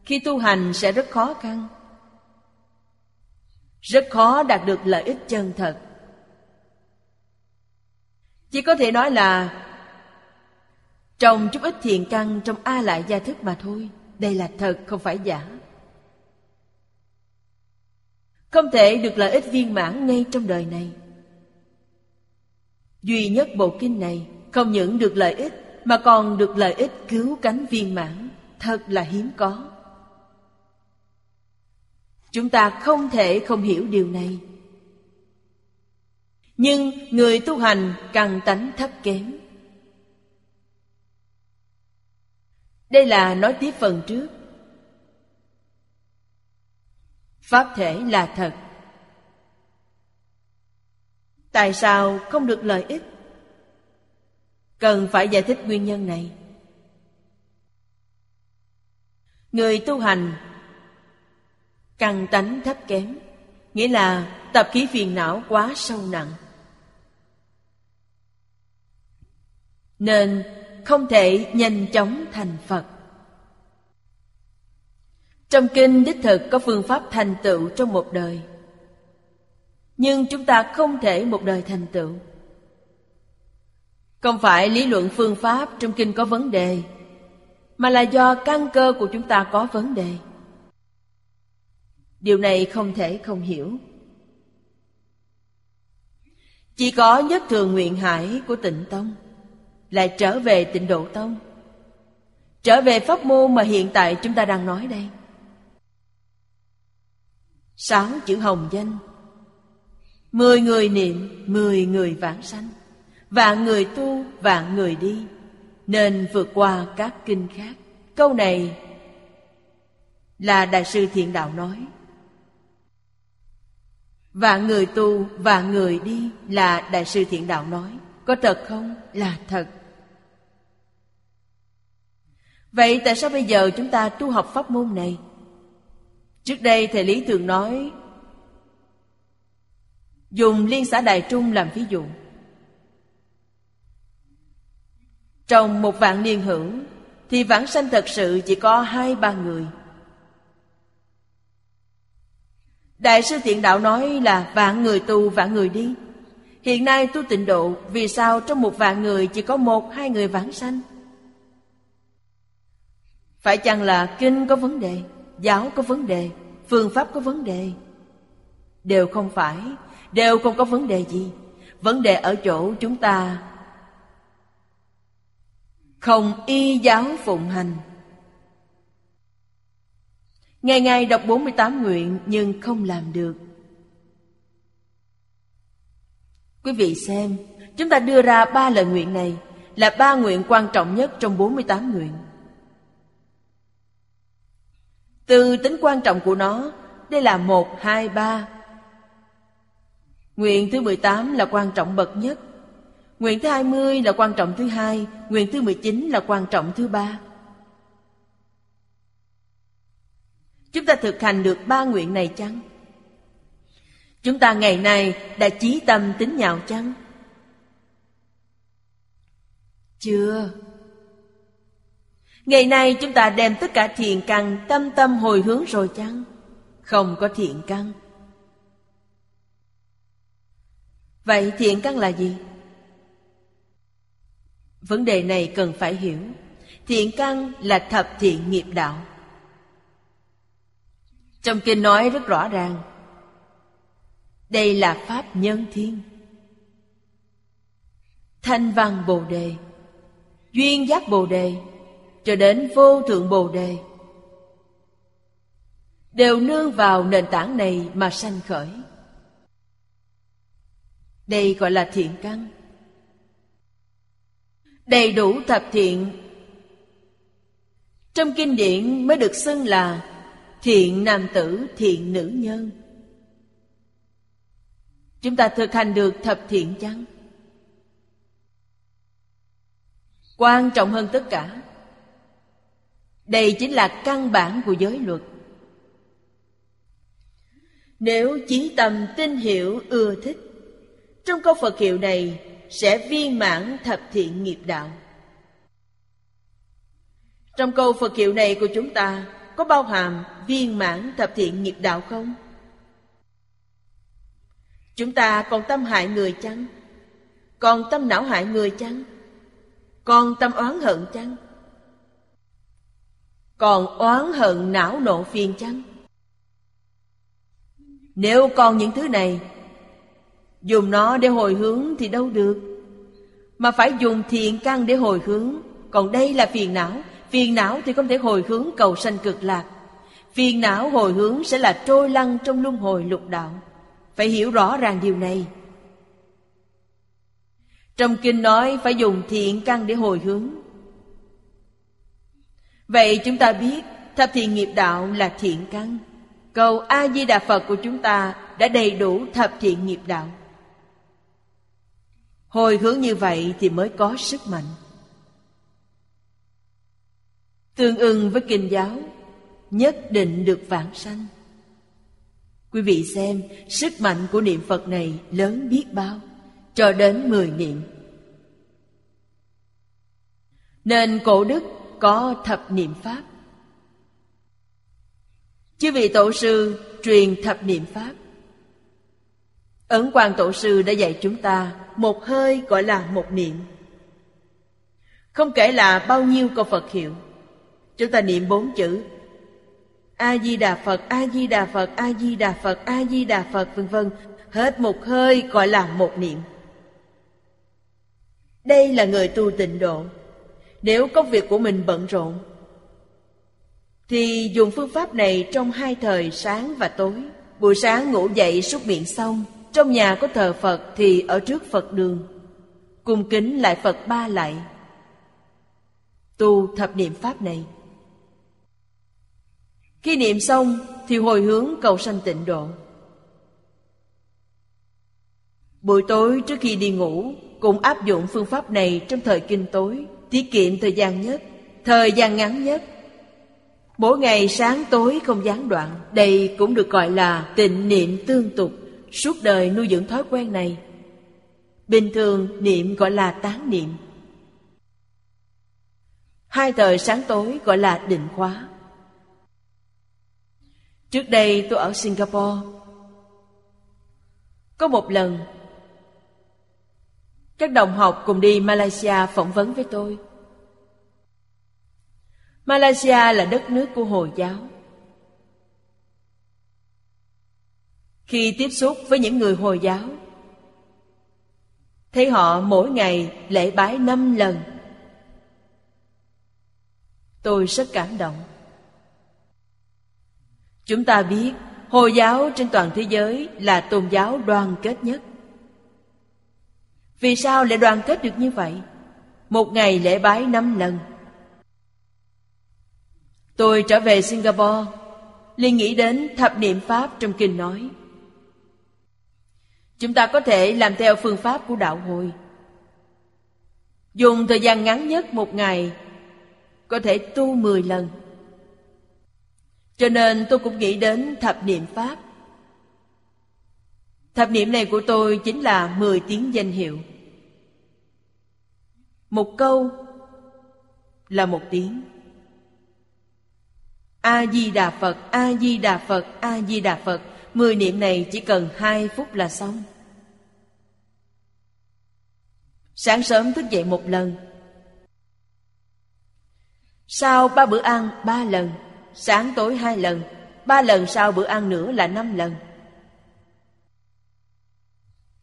A: Khi tu hành sẽ rất khó khăn. Rất khó đạt được lợi ích chân thật. Chỉ có thể nói là Trồng chút ít thiền căn trong A lại gia thức mà thôi. Đây là thật, không phải giả. Không thể được lợi ích viên mãn ngay trong đời này. Duy nhất bộ kinh này không những được lợi ích mà còn được lợi ích cứu cánh viên mãn, thật là hiếm có. Chúng ta không thể không hiểu điều này. Nhưng người tu hành càng tánh thấp kém. Đây là nói tiếp phần trước. Pháp thể là thật. Tại sao không được lợi ích? Cần phải giải thích nguyên nhân này. Người tu hành căng tánh thấp kém, nghĩa là tập khí phiền não quá sâu nặng. Nên không thể nhanh chóng thành phật. Trong kinh đích thực có phương pháp thành tựu trong một đời. Nhưng chúng ta không thể một đời thành tựu không phải lý luận phương pháp trong kinh có vấn đề, Mà là do căn cơ của chúng ta có vấn đề. Điều này không thể không hiểu. Chỉ có nhất thường nguyện hải của tịnh tông Lại trở về tịnh độ tông, Trở về pháp môn mà hiện tại chúng ta đang nói đây. Sáu chữ hồng danh, Mười người niệm, Mười người vãng sanh. Vạn người tu, vạn người đi Nên vượt qua các kinh khác Câu này là Đại sư Thiện Đạo nói Vạn người tu, vạn người đi là Đại sư Thiện Đạo nói Có thật không? Là thật Vậy tại sao bây giờ chúng ta tu học pháp môn này? Trước đây Thầy Lý thường nói Dùng liên xã Đại Trung làm ví dụ Trong một vạn niên hưởng, Thì vãng sanh thật sự chỉ có hai, ba người. Đại sư Tiện Đạo nói là vạn người tu, vạn người đi. Hiện nay tu tịnh độ, Vì sao trong một vạn người chỉ có một, hai người vãng sanh? Phải chăng là kinh có vấn đề, Giáo có vấn đề, Phương pháp có vấn đề? Đều không phải, Đều không có vấn đề gì. Vấn đề ở chỗ chúng ta không y giáo phụng hành Ngày ngày đọc 48 nguyện nhưng không làm được Quý vị xem, chúng ta đưa ra ba lời nguyện này là ba nguyện quan trọng nhất trong 48 nguyện. Từ tính quan trọng của nó, đây là một, hai, ba. Nguyện thứ 18 là quan trọng bậc nhất. Nguyện thứ 20 là quan trọng thứ hai, nguyện thứ 19 là quan trọng thứ ba. Chúng ta thực hành được ba nguyện này chăng? Chúng ta ngày nay đã chí tâm tính nhạo chăng? Chưa Ngày nay chúng ta đem tất cả thiện căn tâm tâm hồi hướng rồi chăng? Không có thiện căn Vậy thiện căn là gì? Vấn đề này cần phải hiểu. Thiện căn là thập thiện nghiệp đạo. Trong kinh nói rất rõ ràng, đây là Pháp nhân thiên. Thanh văn Bồ Đề, Duyên giác Bồ Đề, Cho đến vô thượng Bồ Đề, Đều nương vào nền tảng này mà sanh khởi. Đây gọi là thiện căn. Đầy đủ thập thiện. Trong kinh điển mới được xưng là Thiện nam tử, thiện nữ nhân. Chúng ta thực hành được thập thiện chăng? Quan trọng hơn tất cả Đây chính là căn bản của giới luật. Nếu chí tâm tin hiểu ưa thích Trong câu Phật hiệu này sẽ viên mãn thập thiện nghiệp đạo Trong câu Phật hiệu này của chúng ta, Có bao hàm viên mãn thập thiện nghiệp đạo không? Chúng ta còn tâm hại người chăng? Còn tâm não hại người chăng? Còn tâm oán hận chăng? Còn oán hận não nộ phiền chăng? Nếu còn những thứ này Dùng nó để hồi hướng thì đâu được. Mà phải dùng thiện căn để hồi hướng. Còn đây là phiền não. Phiền não thì không thể hồi hướng cầu sanh cực lạc. Phiền não hồi hướng sẽ là trôi lăn trong luân hồi lục đạo. Phải hiểu rõ ràng điều này. Trong kinh nói phải dùng thiện căn để hồi hướng. Vậy chúng ta biết Thập thiện nghiệp đạo là thiện căn. Cầu A-di-đà Phật của chúng ta Đã đầy đủ thập thiện nghiệp đạo. Hồi hướng như vậy thì mới có sức mạnh. Tương ưng với kinh giáo, Nhất định được vãng sanh. Quý vị xem, sức mạnh của niệm Phật này lớn biết bao, Cho đến mười niệm. Nên cổ đức có thập niệm Pháp. Chư vị tổ sư truyền thập niệm Pháp. Ấn Quang Tổ sư đã dạy chúng ta Một hơi gọi là một niệm. Không kể là bao nhiêu câu Phật hiệu, Chúng ta niệm bốn chữ. A di đà phật a di đà phật a di đà phật a di đà phật, vân vân. Hết một hơi gọi là một niệm. Đây là người tu tịnh độ. Nếu công việc của mình bận rộn, thì dùng phương pháp này trong hai thời sáng và tối. Buổi sáng ngủ dậy súc miệng xong trong nhà có thờ phật thì ở trước phật đường cung kính lại phật ba lại tu thập niệm pháp này khi niệm xong thì hồi hướng cầu sanh tịnh độ. Buổi tối trước khi đi ngủ cũng áp dụng phương pháp này trong thời kinh tối, tiết kiệm thời gian nhất, thời gian ngắn nhất. Mỗi ngày sáng tối không gián đoạn, đây cũng được gọi là tịnh niệm tương tục, suốt đời nuôi dưỡng thói quen này. Bình thường niệm gọi là tán niệm. Hai thời sáng tối gọi là định khóa. Trước đây tôi ở Singapore Có một lần, Các đồng học cùng đi Malaysia phỏng vấn với tôi Malaysia là đất nước của Hồi giáo Khi tiếp xúc với những người Hồi giáo. Thấy họ mỗi ngày lễ bái năm lần. Tôi rất cảm động. Chúng ta biết, Hồi giáo trên toàn thế giới là tôn giáo đoàn kết nhất. Vì sao lại đoàn kết được như vậy? Một ngày lễ bái năm lần. Tôi trở về Singapore, liền nghĩ đến thập niệm Pháp trong kinh nói. Chúng ta có thể làm theo phương pháp của đạo hồi. Dùng thời gian ngắn nhất một ngày Có thể tu mười lần. Cho nên tôi cũng nghĩ đến thập niệm Pháp. Thập niệm này của tôi chính là mười tiếng danh hiệu. Một câu là một tiếng. A-di-đà Phật, A-di-đà Phật, A-di-đà Phật. Mười niệm này chỉ cần hai phút là xong. Sáng sớm thức dậy một lần. Sau ba bữa ăn, ba lần. Sáng tối hai lần. Ba lần sau bữa ăn nữa là năm lần.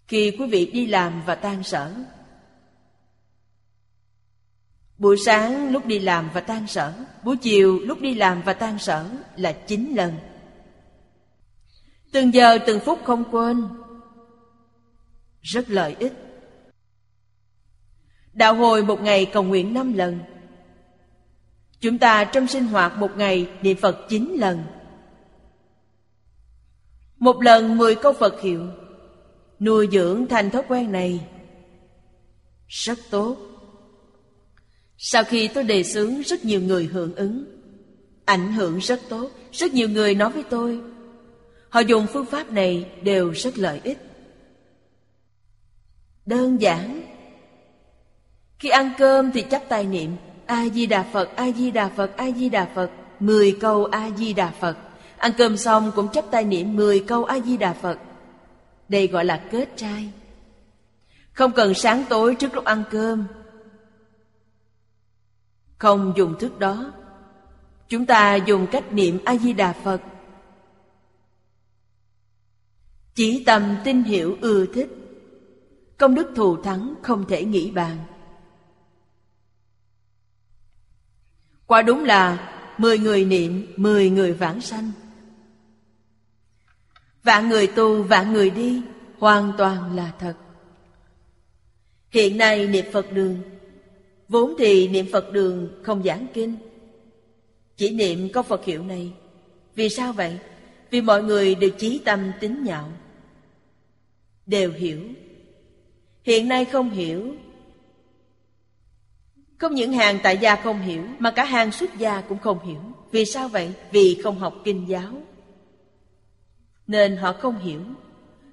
A: Khi quý vị đi làm và tan sở. Buổi sáng lúc đi làm và tan sở. Buổi chiều lúc đi làm và tan sở là chín lần. Từng giờ, từng phút không quên. Rất lợi ích. Đạo hồi một ngày cầu nguyện năm lần. Chúng ta trong sinh hoạt một ngày niệm Phật chín lần. Một lần mười câu Phật hiệu, Nuôi dưỡng thành thói quen này. Rất tốt. Sau khi tôi đề xướng, rất nhiều người hưởng ứng. Ảnh hưởng rất tốt. Rất nhiều người nói với tôi Họ dùng phương pháp này đều rất lợi ích. Đơn giản. Khi ăn cơm thì chắp tay niệm A-di-đà Phật, A-di-đà Phật, A-di-đà Phật Mười câu A-di-đà Phật. Ăn cơm xong cũng chắp tay niệm mười câu A-di-đà Phật. Đây gọi là kết trai. Không cần sáng tối trước lúc ăn cơm. Không dùng thức đó. Chúng ta dùng cách niệm A-di-đà Phật chỉ tầm tin hiểu ưa thích. Công đức thù thắng không thể nghĩ bàn. Quả đúng là Mười người niệm, mười người vãng sanh. Vạn người tu, vạn người đi Hoàn toàn là thật. Hiện nay niệm Phật đường Vốn thì niệm Phật đường không giảng kinh. Chỉ niệm có Phật hiệu này. Vì sao vậy? Vì mọi người đều chí tâm tính nhạo đều hiểu. Hiện nay không hiểu. Không những hàng tại gia không hiểu, mà cả hàng xuất gia cũng không hiểu. Vì sao vậy? Vì không học kinh giáo. Nên họ không hiểu.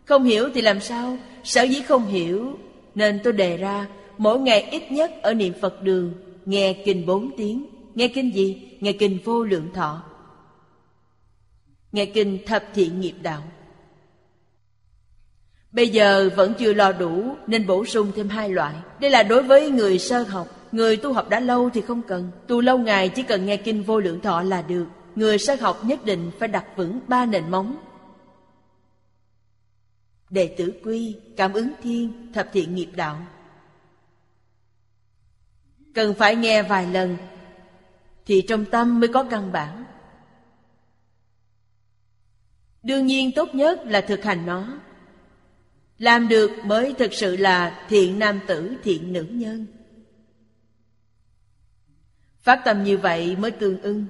A: Không hiểu thì làm sao? Sở dĩ không hiểu, nên tôi đề ra, mỗi ngày ít nhất ở niệm phật đường, nghe kinh bốn tiếng. Nghe kinh gì? Nghe kinh vô lượng thọ. Nghe kinh thập thiện nghiệp đạo. Bây giờ vẫn chưa lo đủ nên bổ sung thêm hai loại. Đây là đối với người sơ học. Người tu học đã lâu thì không cần. Tu lâu ngày chỉ cần nghe kinh vô lượng thọ là được. Người sơ học nhất định phải đặt vững ba nền móng. Đệ tử quy, cảm ứng thiên, thập thiện nghiệp đạo. Cần phải nghe vài lần thì trong tâm mới có căn bản. Đương nhiên tốt nhất là thực hành nó làm được mới thực sự là thiện nam tử, thiện nữ nhân. Phát tâm như vậy mới tương ưng.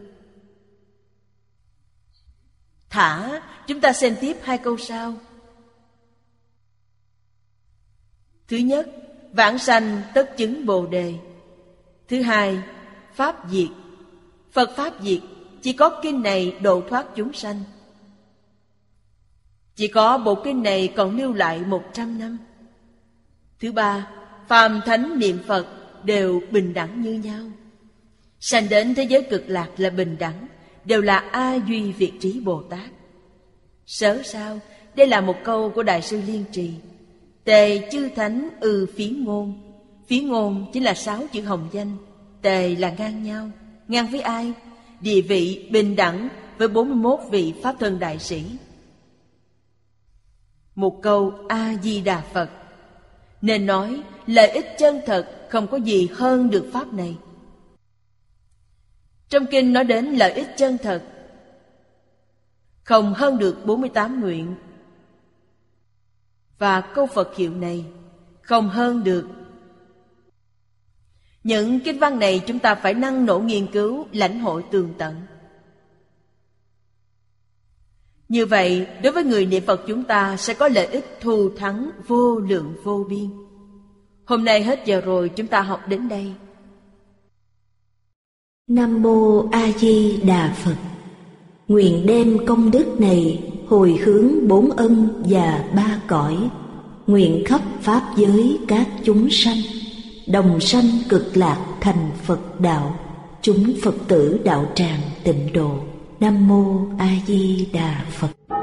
A: Thả, chúng ta xem tiếp hai câu sau. Thứ nhất, vãng sanh tất chứng Bồ đề. Thứ hai, pháp diệt. Phật pháp diệt, chỉ có kinh này độ thoát chúng sanh. Chỉ có bộ kinh này còn lưu lại một trăm năm. Thứ ba, Phàm thánh niệm Phật đều bình đẳng như nhau. Sanh đến thế giới cực lạc là bình đẳng, Đều là A Duy Việt Trí Bồ Tát. Sớ sao? Đây Đây là một câu của Đại sư Liên Trì. Tề chư thánh ư phí ngôn. Phí ngôn chính là sáu chữ hồng danh. Tề là ngang nhau. Ngang với ai? Địa vị bình đẳng với 41 vị Pháp thân đại sĩ. Một câu A-di-đà Phật. Nên nói lợi ích chân thật không có gì hơn được Pháp này. Trong kinh nói đến lợi ích chân thật. Không hơn được 48 nguyện. Và câu Phật hiệu này Không hơn được. Những kinh văn này chúng ta phải năng nổ nghiên cứu, lãnh hội tường tận. Như vậy, đối với người niệm Phật chúng ta sẽ có lợi ích thù thắng vô lượng vô biên. Hôm nay hết giờ rồi, chúng ta học đến đây.
B: Nam Mô A Di Đà Phật Nguyện đem công đức này hồi hướng bốn ân và ba cõi Nguyện khắp Pháp giới các chúng sanh đồng sanh cực lạc thành Phật đạo, chúng Phật tử đạo tràng tịnh độ. Nam mô A Di Đà Phật.